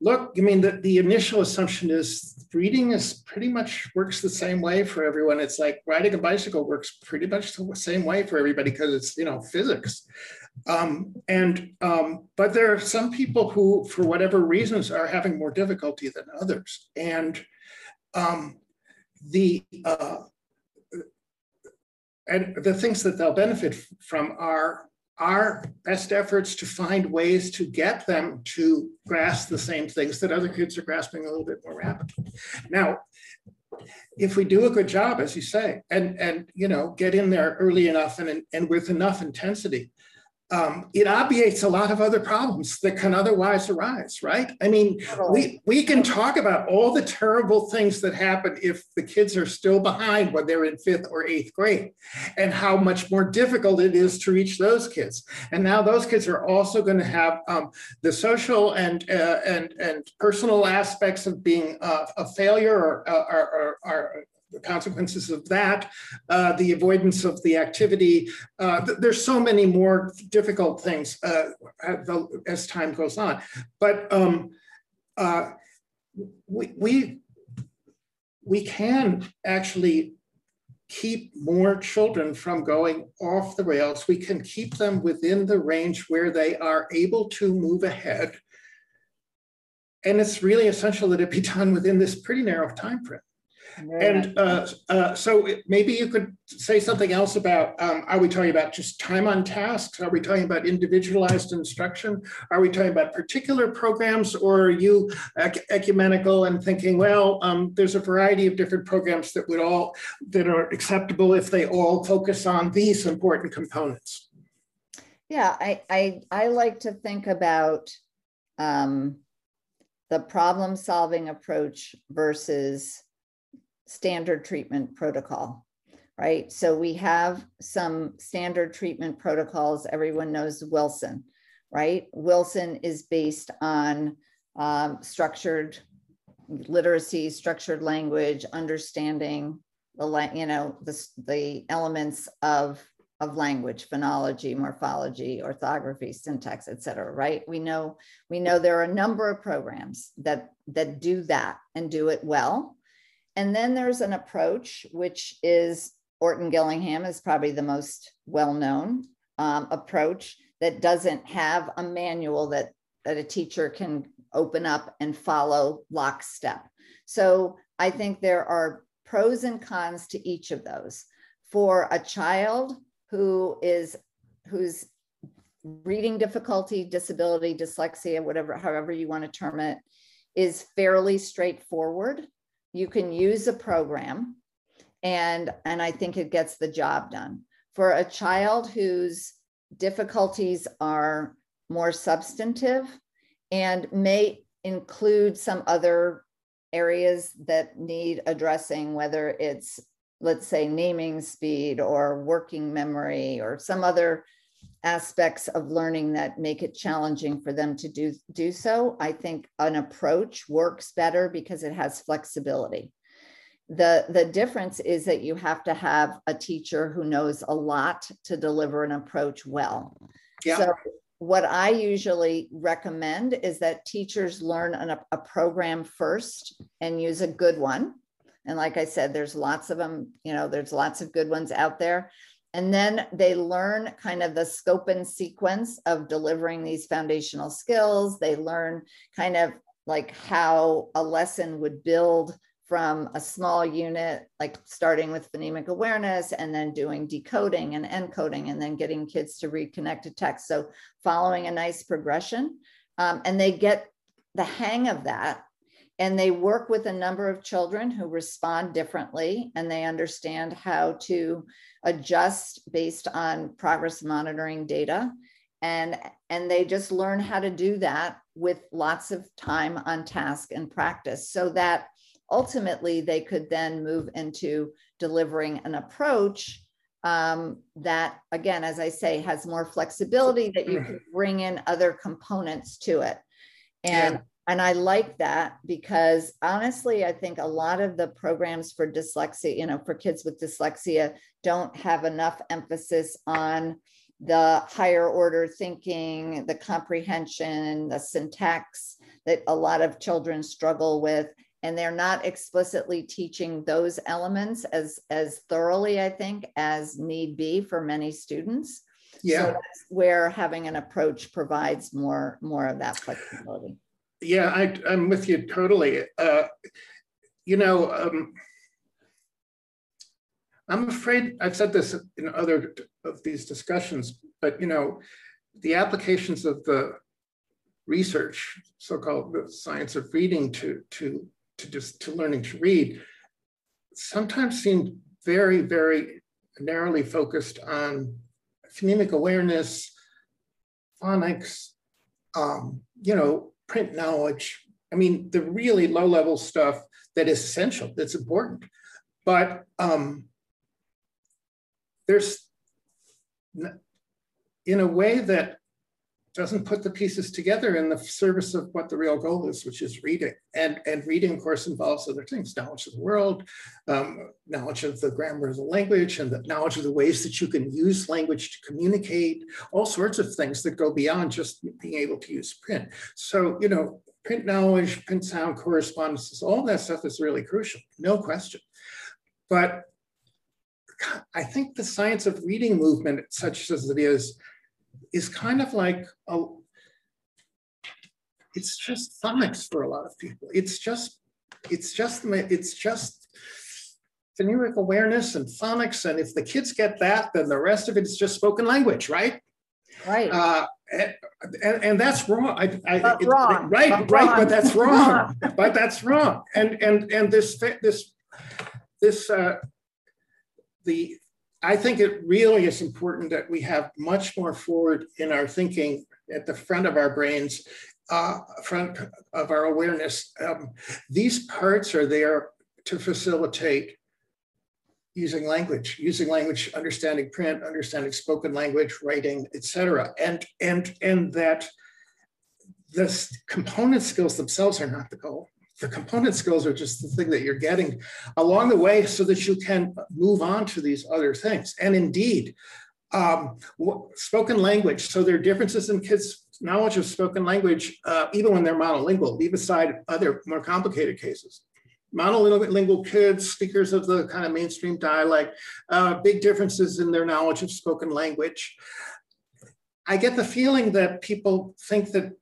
[SPEAKER 2] look, I mean, the, the initial assumption is reading is pretty much works the same way for everyone. It's like riding a bicycle works pretty much the same way for everybody because it's, you know, physics. Um, and, um, but there are some people who, for whatever reasons, are having more difficulty than others. And um, the, uh, and the things that they'll benefit from are our best efforts to find ways to get them to grasp the same things that other kids are grasping a little bit more rapidly. Now, if we do a good job, as you say, and and you know, get in there early enough and and with enough intensity, um, it obviates a lot of other problems that can otherwise arise, right? I mean, we, we can talk about all the terrible things that happen if the kids are still behind when they're in fifth or eighth grade, and how much more difficult it is to reach those kids. And now those kids are also going to have um, the social and uh, and and personal aspects of being uh, a failure or, or, or, or the consequences of that, uh, the avoidance of the activity. Uh, th there's so many more difficult things uh, as time goes on. But um, uh, we, we, we can actually keep more children from going off the rails. We can keep them within the range where they are able to move ahead. And it's really essential that it be done within this pretty narrow time frame. And uh, uh, so maybe you could say something else about, um, are we talking about just time on tasks? Are we talking about individualized instruction? Are we talking about particular programs or are you ecumenical and thinking, well, um, there's a variety of different programs that would all, that are acceptable if they all focus on these important components?
[SPEAKER 3] Yeah, I, I, I like to think about um, the problem solving approach versus standard treatment protocol, right? So we have some standard treatment protocols. Everyone knows Wilson, right? Wilson is based on um, structured literacy, structured language, understanding the you know the, the elements of of language, phonology, morphology, orthography, syntax, et cetera, right? We know, we know there are a number of programs that, that do that and do it well. And then there's an approach, which is Orton Gillingham is probably the most well-known um, approach that doesn't have a manual that, that a teacher can open up and follow lockstep. So I think there are pros and cons to each of those. For a child who is whose reading difficulty, disability, dyslexia, whatever, however you want to term it, is fairly straightforward you can use a program and and i think it gets the job done. For a child whose difficulties are more substantive and may include some other areas that need addressing whether it's let's say naming speed or working memory or some other aspects of learning that make it challenging for them to do, do so, I think an approach works better because it has flexibility. The, the difference is that you have to have a teacher who knows a lot to deliver an approach well. Yeah. So what I usually recommend is that teachers learn an, a program first and use a good one. And like I said, there's lots of them, you know, there's lots of good ones out there. And then they learn kind of the scope and sequence of delivering these foundational skills. They learn kind of like how a lesson would build from a small unit, like starting with phonemic awareness and then doing decoding and encoding and then getting kids to read connected text. So following a nice progression. Um, and they get the hang of that and they work with a number of children who respond differently and they understand how to adjust based on progress monitoring data and and they just learn how to do that with lots of time on task and practice so that ultimately they could then move into delivering an approach um, that again, as I say, has more flexibility that you can bring in other components to it. And yeah. And I like that because honestly, I think a lot of the programs for dyslexia, you know, for kids with dyslexia don't have enough emphasis on the higher order thinking, the comprehension, the syntax that a lot of children struggle with. And they're not explicitly teaching those elements as as thoroughly i think as need be for many students.
[SPEAKER 2] Yeah. so
[SPEAKER 3] that's where having an approach provides more more of that flexibility
[SPEAKER 2] yeah I, i'm with you totally. Uh, you know um, i'm afraid i've said this in other of these discussions but you know the applications of the research so-called the science of reading to to to just to learning to read sometimes seem very, very narrowly focused on phonemic awareness, phonics, um, you know, print knowledge. I mean, the really low level stuff that is essential, that's important. But um, there's, in a way that doesn't put the pieces together in the service of what the real goal is, which is reading. And, and reading, of course, involves other things, knowledge of the world, um, knowledge of the grammar of the language, and the knowledge of the ways that you can use language to communicate, all sorts of things that go beyond just being able to use print. So, you know, print knowledge, print sound correspondences, all that stuff is really crucial, no question. But I think the science of reading movement, such as it is, is kind of like a, it's just phonics for a lot of people. It's just, it's just, it's just phonemic awareness and phonics. And if the kids get that, then the rest of it is just spoken language, right?
[SPEAKER 3] Right. Uh,
[SPEAKER 2] and, and, that's wrong. I, I,
[SPEAKER 3] it, wrong.
[SPEAKER 2] Right, but right, wrong. but that's wrong. but that's wrong. And and and this this this uh, the I think it really is important that we have much more forward in our thinking at the front of our brains, uh, front of our awareness. Um, these parts are there to facilitate using language, using language, understanding print, understanding spoken language, writing, etc. And and and that the component skills themselves are not the goal the component skills are just the thing that you're getting along the way so that you can move on to these other things. And indeed, um, spoken language. So there are differences in kids' knowledge of spoken language, uh, even when they're monolingual, leave aside other more complicated cases. Monolingual kids, speakers of the kind of mainstream dialect, uh, big differences in their knowledge of spoken language. I get the feeling that people think that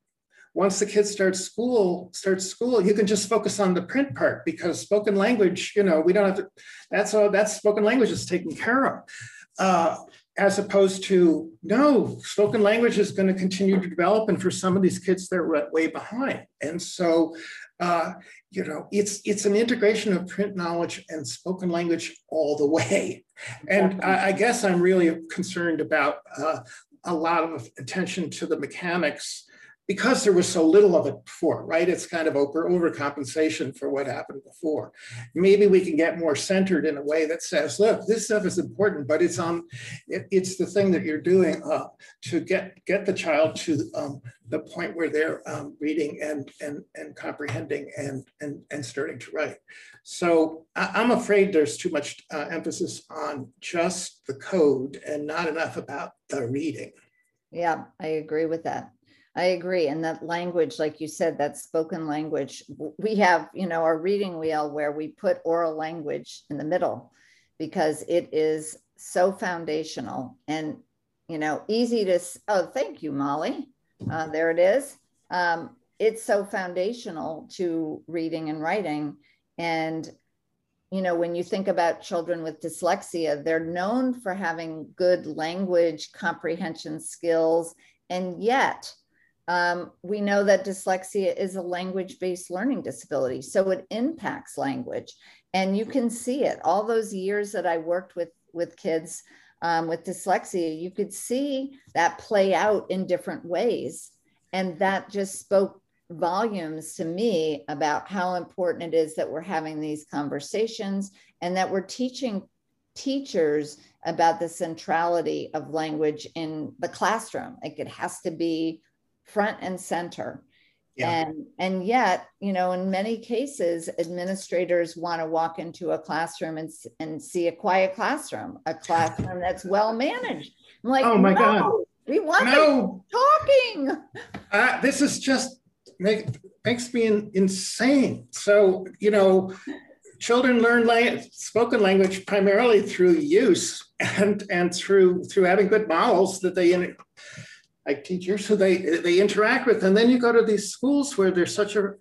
[SPEAKER 2] once the kids start school, start school, you can just focus on the print part because spoken language, you know, we don't have to, that's all, that's spoken language is taken care of. Uh, as opposed to, no, spoken language is going to continue to develop. And for some of these kids, they're way behind. And so, uh, you know, it's it's an integration of print knowledge and spoken language all the way. And I, I guess I'm really concerned about uh, a lot of attention to the mechanics because there was so little of it before, right? It's kind of over overcompensation for what happened before. Maybe we can get more centered in a way that says, look, this stuff is important, but it's on, it, it's the thing that you're doing uh, to get get the child to um, the point where they're um, reading and and and comprehending and and and starting to write. So I, am afraid there's too much uh, emphasis on just the code and not enough about the reading.
[SPEAKER 3] Yeah, I agree with that. I agree. And that language, like you said, that spoken language, we have, you know, our reading wheel where we put oral language in the middle because it is so foundational and, you know, easy to, oh, thank you, Molly. Uh, there it is. Um, it's so foundational to reading and writing. And, you know, when you think about children with dyslexia, they're known for having good language comprehension skills. And yet, um, we know that dyslexia is a language based learning disability, so it impacts language. And you can see it. All those years that I worked with, with kids um, with dyslexia, you could see that play out in different ways. And that just spoke volumes to me about how important it is that we're having these conversations and that we're teaching teachers about the centrality of language in the classroom. Like it has to be front and center. Yeah. And and yet, you know, in many cases, administrators want to walk into a classroom and, and see a quiet classroom, a classroom that's well managed. I'm like,
[SPEAKER 2] oh my no, God.
[SPEAKER 3] We want no. talking.
[SPEAKER 2] Uh, this is just make, makes me in, insane. So, you know, children learn language, spoken language primarily through use and and through through having good models that they like teachers who they they interact with and then you go to these schools where there's such a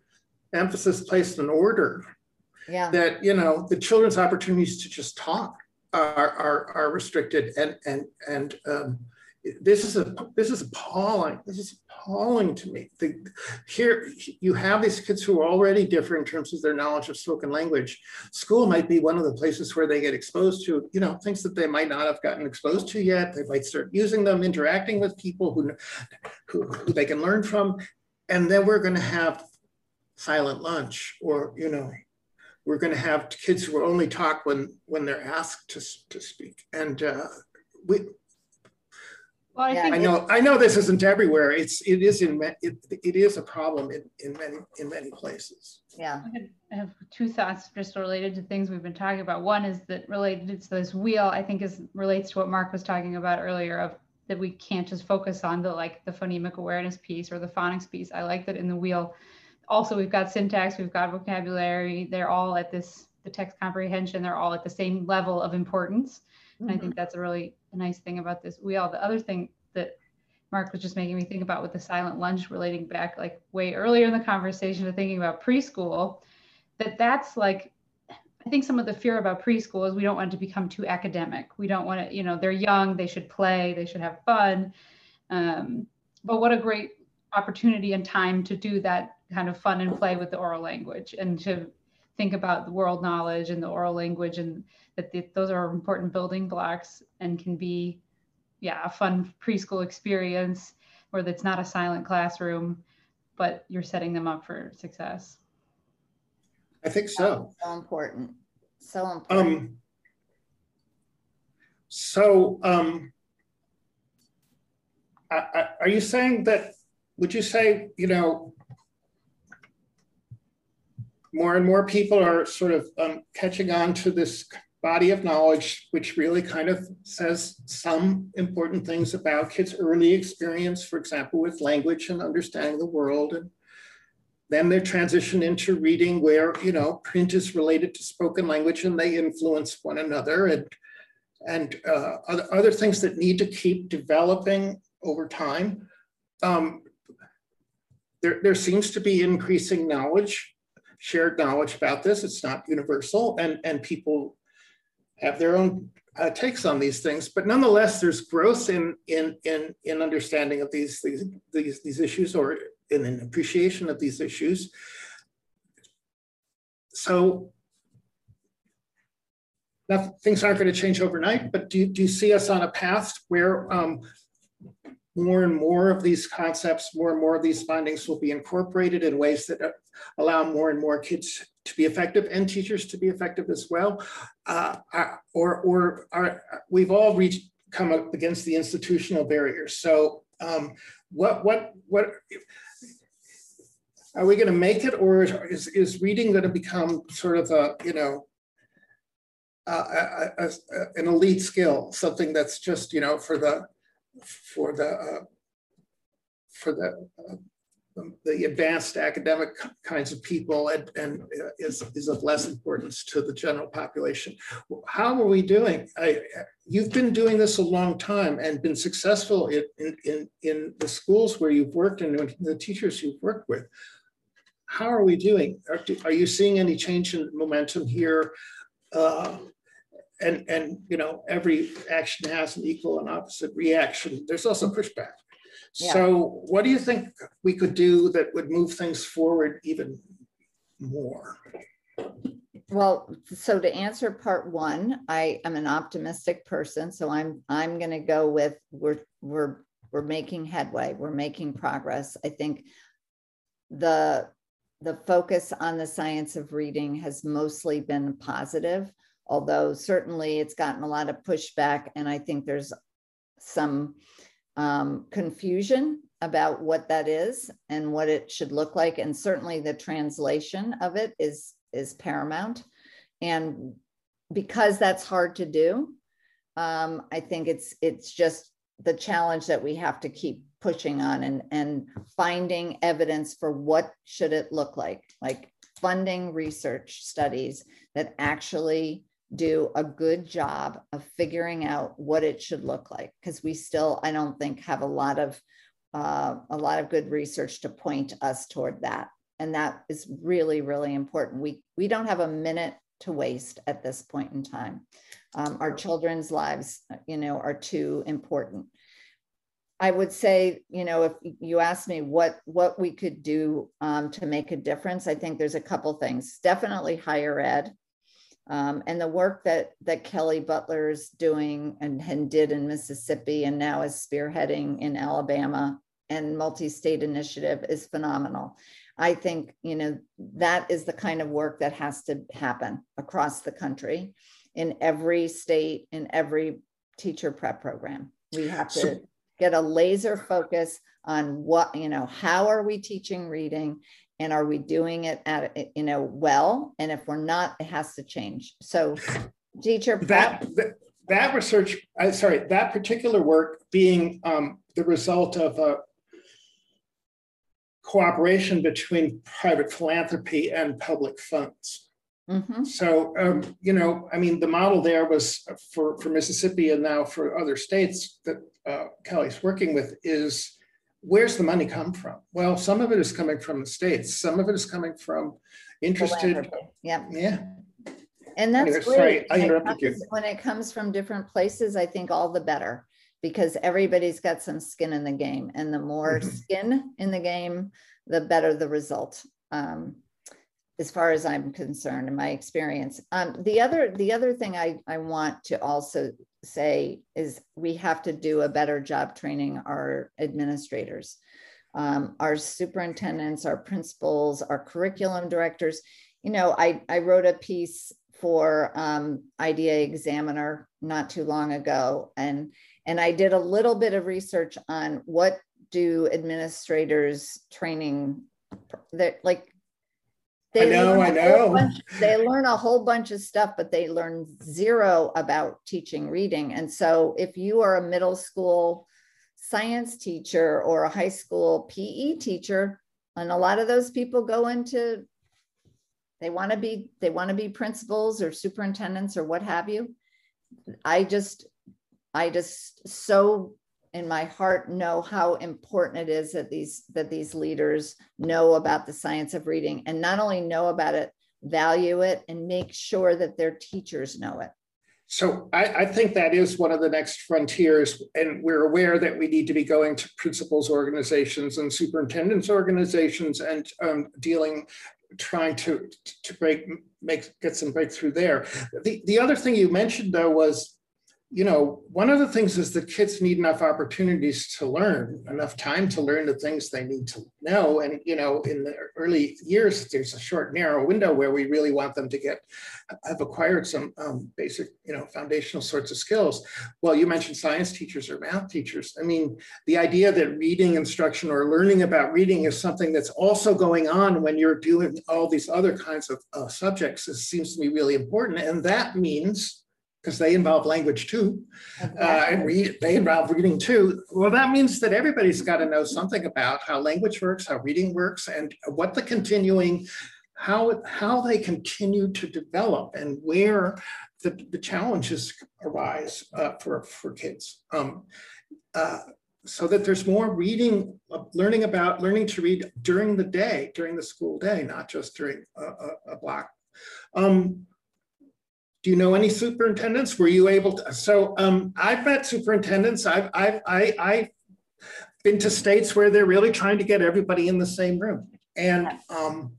[SPEAKER 2] emphasis placed on order
[SPEAKER 3] yeah.
[SPEAKER 2] that you know the children's opportunities to just talk are are, are restricted and and and um, this is a this is appalling this is appalling to me. The, here, you have these kids who are already different in terms of their knowledge of spoken language. School might be one of the places where they get exposed to, you know, things that they might not have gotten exposed to yet. They might start using them, interacting with people who, who, who they can learn from. And then we're going to have silent lunch or, you know, we're going to have kids who only talk when when they're asked to, to speak. And uh, we, well, I, yeah. I know I know this isn't everywhere. It's it is in it, it is a problem in, in many in many places.
[SPEAKER 3] Yeah.
[SPEAKER 1] I have two thoughts just related to things we've been talking about. One is that related to this wheel, I think is relates to what Mark was talking about earlier of that we can't just focus on the like the phonemic awareness piece or the phonics piece. I like that in the wheel. Also, we've got syntax, we've got vocabulary. They're all at this the text comprehension. They're all at the same level of importance. Mm-hmm. I think mm-hmm. that's a really nice thing about this wheel. The other thing that Mark was just making me think about with the silent lunch relating back like way earlier in the conversation to thinking about preschool, that that's like I think some of the fear about preschool is we don't want it to become too academic. We don't want to, you know, they're young, they should play, they should have fun. Um, but what a great opportunity and time to do that kind of fun and play with the oral language and to think about the world knowledge and the oral language and that the, those are important building blocks and can be yeah a fun preschool experience where it's not a silent classroom but you're setting them up for success.
[SPEAKER 2] I think so.
[SPEAKER 3] So important. So important. um,
[SPEAKER 2] so um, I, I, are you saying that would you say you know more and more people are sort of um, catching on to this body of knowledge, which really kind of says some important things about kids' early experience, for example, with language and understanding the world. And then they transition into reading where, you know, print is related to spoken language and they influence one another and, and uh, other, other things that need to keep developing over time. Um, there, there seems to be increasing knowledge shared knowledge about this. It's not universal, and and people have their own uh, takes on these things. But nonetheless, there's growth in in in in understanding of these these these, these issues or in an appreciation of these issues. So now, things aren't going to change overnight, but do, do you see us on a path where um, more and more of these concepts, more and more of these findings will be incorporated in ways that uh, allow more and more kids to be effective and teachers to be effective as well. Uh, uh or or are, we've all reached come up against the institutional barriers. So um, what what what are we going to make it, or is is reading going to become sort of a you know a, a, a, an elite skill, something that's just you know for the for the uh, for the uh, the advanced academic kinds of people and, and is, is of less importance to the general population. How are we doing? I, you've been doing this a long time and been successful in, in, in the schools where you've worked and the teachers you've worked with. How are we doing? Are, are you seeing any change in momentum here? Uh, and and you know every action has an equal and opposite reaction there's also pushback yeah. so what do you think we could do that would move things forward even more
[SPEAKER 3] well so to answer part one i am an optimistic person so i'm i'm going to go with we're we're we're making headway we're making progress i think the the focus on the science of reading has mostly been positive although certainly it's gotten a lot of pushback and I think there's some um, confusion about what that is and what it should look like. And certainly the translation of it is, is paramount. And because that's hard to do, um, I think it's, it's just the challenge that we have to keep pushing on and, and finding evidence for what should it look like, like funding research studies that actually do a good job of figuring out what it should look like because we still i don't think have a lot of uh, a lot of good research to point us toward that. And that is really really important. We we don't have a minute to waste at this point in time. Um, our children's lives you know are too important. I would say you know if you ask me what what we could do um, to make a difference i think there's a couple things. Definitely higher ed um, and the work that that Kelly Butler's doing and, and did in Mississippi and now is spearheading in Alabama and multi-state initiative is phenomenal. I think you know that is the kind of work that has to happen across the country, in every state, in every teacher prep program. We have to so, get a laser focus on what you know. How are we teaching reading, and are we doing it at you know well? And if we're not it has to change. So teacher
[SPEAKER 2] that that, that research uh, sorry that particular work being um, the result of a cooperation between private philanthropy and public funds. Mm-hmm. so um, you know i mean the model there was for for mississippi and now for other states that uh, kelly's working with is where's the money come from? Well, some of it is coming from the states. Some of it is coming from interested.
[SPEAKER 3] Yeah.
[SPEAKER 2] Yeah.
[SPEAKER 3] And that's
[SPEAKER 2] Anyway,
[SPEAKER 3] great.
[SPEAKER 2] sorry, I
[SPEAKER 3] When it
[SPEAKER 2] interrupted you.
[SPEAKER 3] comes- When it comes from different places, I think all the better because everybody's got some skin in the game and the more
[SPEAKER 2] Mhm.
[SPEAKER 3] skin in the game, the better the result. Um, as far as I'm concerned, in my experience. Um, the other, the other thing I, I want to also say is we have to do a better job training our administrators, um, our superintendents, our principals, our curriculum directors. You know, I, I wrote a piece for um, IDA Examiner not too long ago, and and I did a little bit of research on what do administrators training that like
[SPEAKER 2] I know, I know.
[SPEAKER 3] Bunch, they learn a whole bunch of stuff, but they learn zero about teaching reading. And so, if you are a middle school science teacher or a high school PE teacher, and a lot of those people go into they want to be they want to be principals or superintendents or what have you. I just I just so in my heart know how important it is that these that these leaders know about the science of reading and not only know about it value it and make sure that their teachers know it.
[SPEAKER 2] So I, I, think that is one of the next frontiers and we're aware that we need to be going to principals organizations and superintendents organizations and um, dealing trying to to break make get some breakthrough there. The, the other thing you mentioned though was you know, one of the things is that kids need enough opportunities to learn, enough time to learn the things they need to know. And, you know, in the early years, there's a short, narrow window where we really want them to get, have acquired some um, basic, you know, foundational sorts of skills. Well, you mentioned science teachers or math teachers. I mean, the idea that reading instruction or learning about reading is something that's also going on when you're doing all these other kinds of uh, subjects seems to me really important. And that means because they involve language too, uh, and they involve reading too. Well, that means that everybody's got to know something about how language works, how reading works, and what the continuing, how how they continue to develop, and where the, the challenges arise uh, for for kids. Um, uh, so that there's more reading, uh, learning about learning to read during the day, during the school day, not just during a, a, a block. Um, do you know any superintendents? Were you able to? So um, I've met superintendents. I've, I've, I, I've been to states where they're really trying to get everybody in the same room. And um,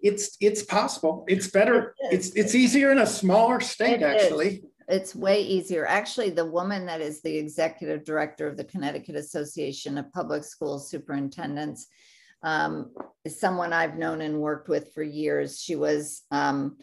[SPEAKER 2] it's it's possible. It's better. It it's it's easier in a smaller state, it actually. Is.
[SPEAKER 3] It's way easier. Actually, the woman that is the executive director of the Connecticut Association of Public School Superintendents um, is someone I've known and worked with for years. She was um,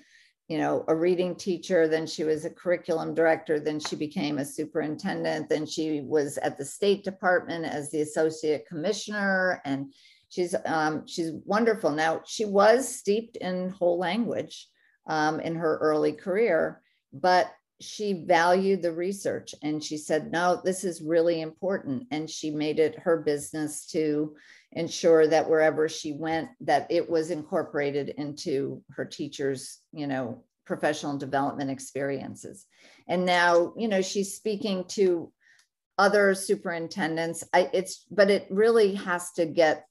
[SPEAKER 3] you know, a reading teacher, then she was a curriculum director, then she became a superintendent, then she was at the State Department as the associate commissioner, and she's um, she's wonderful. Now she was steeped in whole language um, in her early career, but she valued the research and she said, no, this is really important. And she made it her business to ensure that wherever she went, that it was incorporated into her teachers, you know, professional development experiences. And now, you know, she's speaking to other superintendents. I, it's, but it really has to get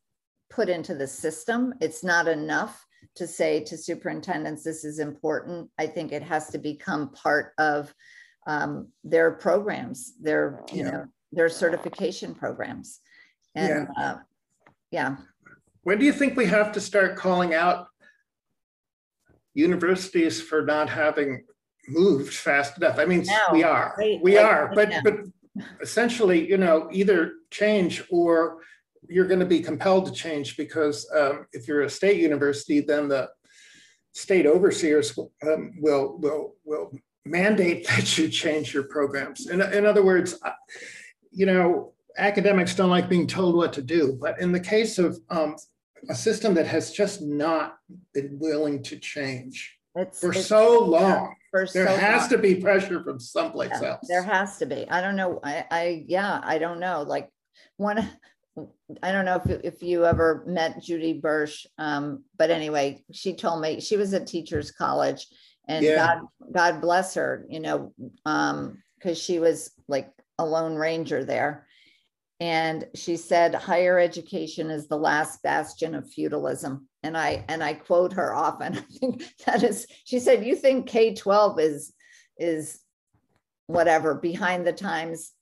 [SPEAKER 3] put into the system. It's not enough to say to superintendents, this is important. I think it has to become part of um, their programs, their, you yeah. know, their certification programs. And yeah. Uh, yeah.
[SPEAKER 2] When do you think we have to start calling out universities for not having moved fast enough? I mean, we are, right, we are, but, but essentially, you know, either change or you're going to be compelled to change because um, if you're a state university, then the state overseers um, will will will mandate that you change your programs. In, in other words, you know, academics don't like being told what to do, but in the case of um, a system that has just not been willing to change it's, for it's, so long. For there so has long. to be pressure from someplace yeah, else.
[SPEAKER 3] There has to be. I don't know. I, I yeah, I don't know. Like one I don't know if, if you ever met Judy Birsh, um, but anyway, she told me she was at Teachers College, and yeah. God God bless her, you know, because um, she was like a lone ranger there, and she said higher education is the last bastion of feudalism, and I and I quote her often. I think that is, she said, you think K twelve is is whatever behind the times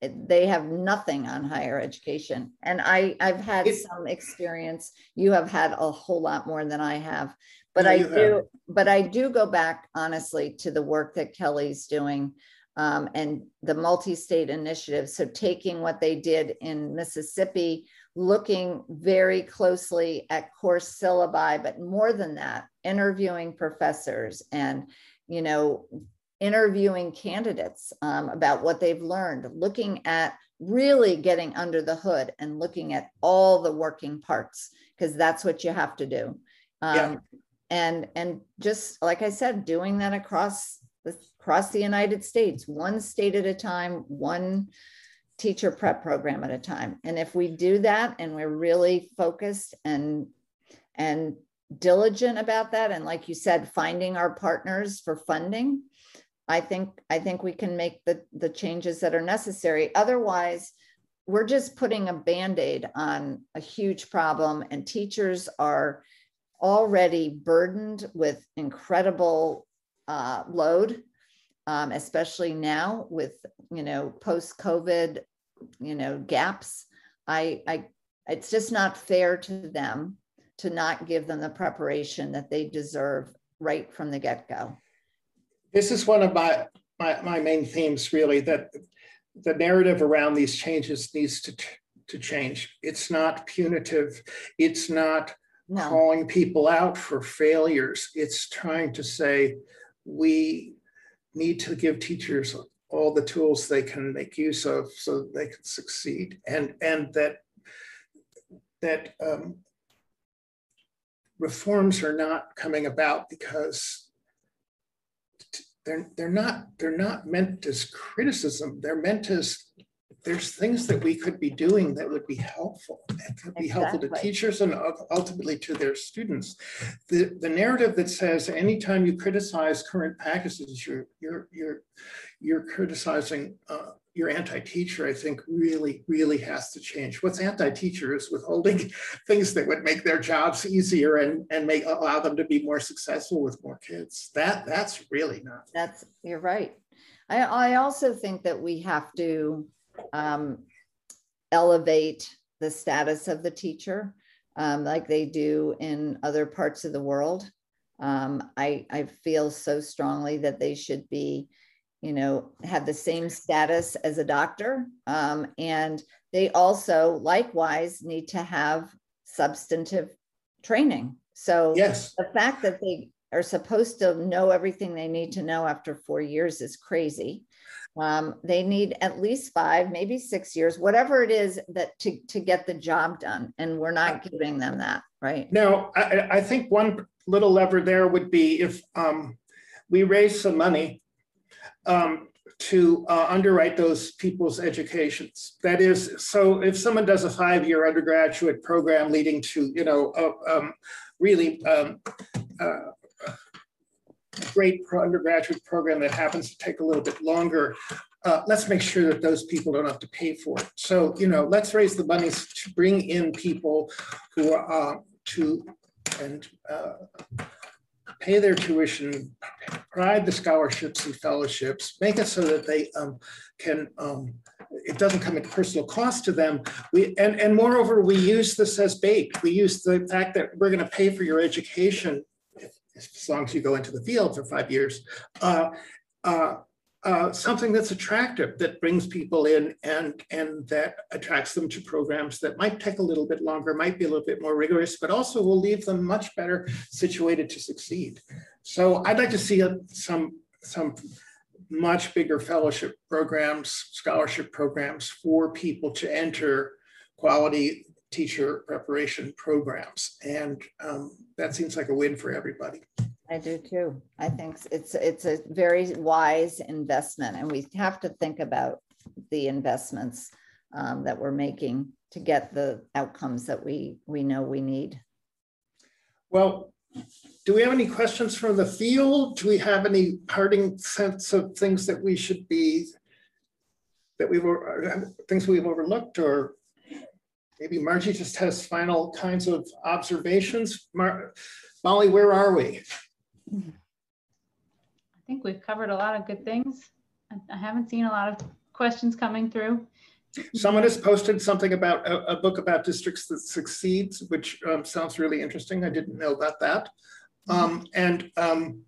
[SPEAKER 3] they have nothing on higher education and i i've had it, some experience you have had a whole lot more than i have but i do have. but i do go back honestly to the work that kelly's doing um, and the multi-state initiative so taking what they did in mississippi looking very closely at course syllabi but more than that interviewing professors and you know interviewing candidates um, about what they've learned, looking at really getting under the hood and looking at all the working parts, because that's what you have to do. Um, yeah. And and just like I said, doing that across across the United States, one state at a time, one teacher prep program at a time. And if we do that and we're really focused and and diligent about that, and like you said, finding our partners for funding, I think I think we can make the the changes that are necessary. Otherwise, we're just putting a band-aid on a huge problem and teachers are already burdened with incredible uh, load um, especially now with you know post-covid you know gaps I, I it's just not fair to them to not give them the preparation that they deserve right from the get-go
[SPEAKER 2] this is one of my, my, my main themes really that the narrative around these changes needs to, to change. It's not punitive. It's not no. calling people out for failures. It's trying to say we need to give teachers all the tools they can make use of so they can succeed and and that that um, reforms are not coming about because they're they're not they're not meant as criticism. They're meant as there's things that we could be doing that would be helpful that could be exactly. helpful to teachers and ultimately to their students the the narrative that says anytime you criticize current practices you're you're you're you're criticizing uh, your anti-teacher, I think really, really has to change. What's anti-teacher is withholding things that would make their jobs easier and, and make allow them to be more successful with more kids. That that's really not.
[SPEAKER 3] That's you're right. I, I also think that we have to um, elevate the status of the teacher um, like they do in other parts of the world. Um, I, I feel so strongly that they should be you know, have the same status as a doctor. Um, and they also likewise need to have substantive training. So
[SPEAKER 2] yes.
[SPEAKER 3] the fact that they are supposed to know everything they need to know after four years is crazy. Um, they need at least five, maybe six years, whatever it is that to, to get the job done. And we're not giving them that, right?
[SPEAKER 2] Now, I, I think one little lever there would be if um, we raise some money um, to uh, underwrite those people's educations. That is, so if someone does a five-year undergraduate program leading to, you know, a, um, really um, uh, great undergraduate program that happens to take a little bit longer, uh, let's make sure that those people don't have to pay for it. So, you know, let's raise the money to bring in people who are uh, to and uh, pay their tuition, provide the scholarships and fellowships, make it so that they um, can, um, it doesn't come at personal cost to them. We and, and moreover, we use this as bait. We use the fact that we're going to pay for your education as long as you go into the field for five years, uh, uh, uh, something that's attractive that brings people in and and that attracts them to programs that might take a little bit longer, might be a little bit more rigorous, but also will leave them much better situated to succeed. So I'd like to see a, some some much bigger fellowship programs, scholarship programs for people to enter quality teacher preparation programs. And um, that seems like a win for everybody.
[SPEAKER 3] I do too. I think it's it's a very wise investment, and we have to think about the investments um, that we're making to get the outcomes that we we know we need.
[SPEAKER 2] Well, do we have any questions from the field? Do we have any parting sense of things that we should be that we've things we've overlooked or maybe Margie just has final kinds of observations. Mar Molly, where are we?
[SPEAKER 1] I think we've covered a lot of good things. I haven't seen a lot of questions coming through.
[SPEAKER 2] Someone has posted something about a, a book about districts that succeeds, which um, sounds really interesting. I didn't know about that. Um, and um,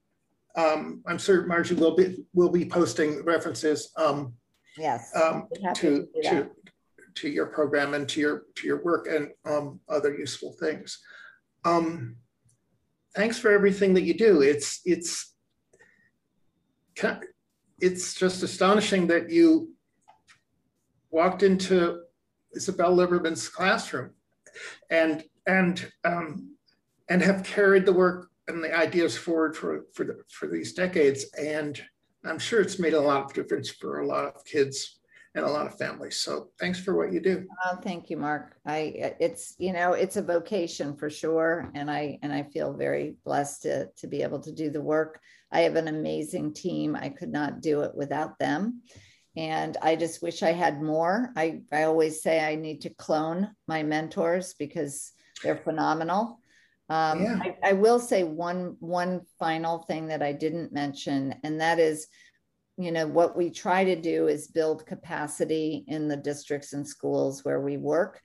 [SPEAKER 2] um I'm sure Margie will be will be posting references. Um,
[SPEAKER 3] yes.
[SPEAKER 2] Um, to to to your program and to your to your work and other useful things. Um, thanks for everything that you do. It's it's it's just astonishing that you walked into Isabelle Liberman's classroom and and um, and have carried the work and the ideas forward for for the, for these decades. And I'm sure it's made a lot of difference for a lot of kids and a lot of families. So thanks for what you do.
[SPEAKER 3] Oh, thank you, Mark. I it's you know it's a vocation for sure, and I and I feel very blessed to to be able to do the work. I have an amazing team. I could not do it without them. And I just wish I had more. I, I always say I need to clone my mentors because they're phenomenal. Um, yeah. I, I will say one one final thing that I didn't mention, and that is you know, what we try to do is build capacity in the districts and schools where we work.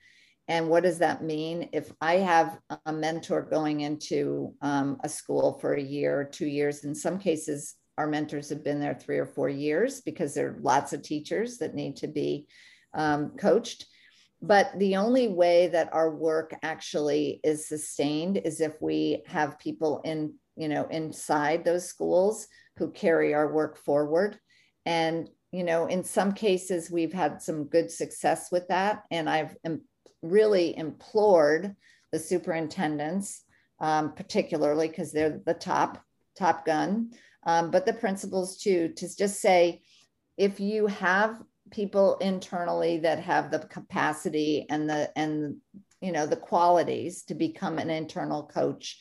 [SPEAKER 3] And what does that mean? If I have a mentor going into um, a school for a year or two years, in some cases, our mentors have been there three or four years because there are lots of teachers that need to be um, coached. But the only way that our work actually is sustained is if we have people in, you know, inside those schools who carry our work forward. And, you know, in some cases, we've had some good success with that. And I've really implored the superintendents, um, particularly because they're the top, top gun, um, but the principals too, to just say, if you have people internally that have the capacity and the and you know the qualities to become an internal coach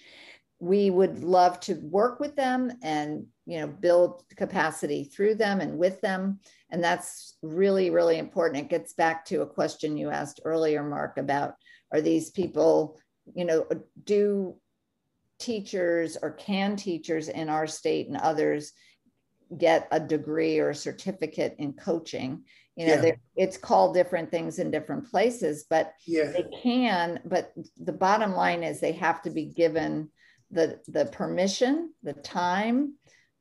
[SPEAKER 3] we would love to work with them and you know build capacity through them and with them and that's really really important it gets back to a question you asked earlier mark about are these people you know do teachers or can teachers in our state and others get a degree or a certificate in coaching you know yeah. it's called different things in different places but yeah. they can but the bottom line is they have to be given the the permission the time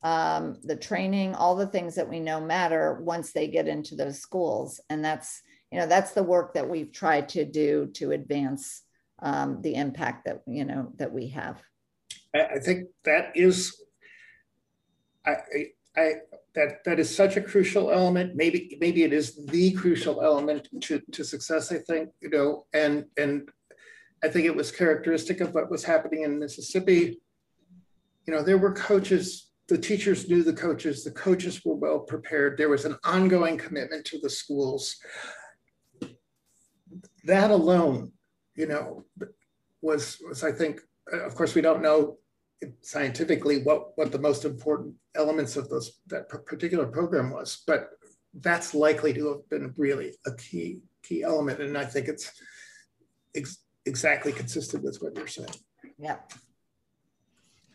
[SPEAKER 3] um, the training, all the things that we know matter once they get into those schools. And that's, you know, that's the work that we've tried to do to advance um, the impact that, you know, that we have.
[SPEAKER 2] I, think that is, I, I, that, that is such a crucial element. Maybe, maybe it is the crucial element to, to success, I think, you know, and, and I think it was characteristic of what was happening in Mississippi. You know, there were coaches, the teachers knew the coaches, the coaches were well prepared. There was an ongoing commitment to the schools. That alone, you know, was, was I think, of course, we don't know scientifically what, what the most important elements of those that particular program was, but that's likely to have been really a key key element. And I think it's ex exactly consistent with what you're saying.
[SPEAKER 3] Yeah.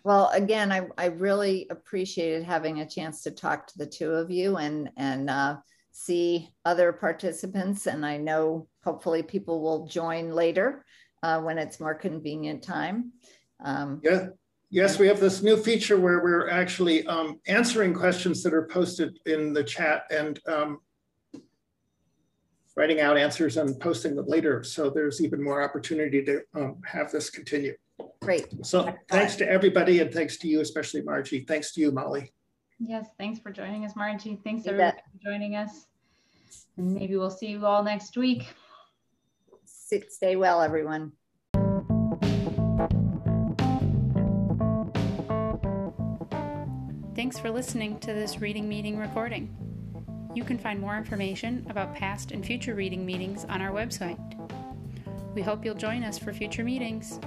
[SPEAKER 3] Well, again, I, I really appreciated having a chance to talk to the two of you and, and uh, see other participants. And I know hopefully people will join later uh, when it's more convenient time.
[SPEAKER 2] Um, yeah. Yes, we have this new feature where we're actually um, answering questions that are posted in the chat and um, writing out answers and posting them later. So there's even more opportunity to um, have this continue.
[SPEAKER 3] Great.
[SPEAKER 2] So thanks to everybody and thanks to you, especially Margie. Thanks to you, Molly.
[SPEAKER 1] Yes, thanks for joining us, Margie. Thanks you everybody bet. for joining us. And maybe we'll see you all next week.
[SPEAKER 3] Stay well, everyone.
[SPEAKER 4] Thanks for listening to this reading meeting recording. You can find more information about past and future reading meetings on our website. We hope you'll join us for future meetings.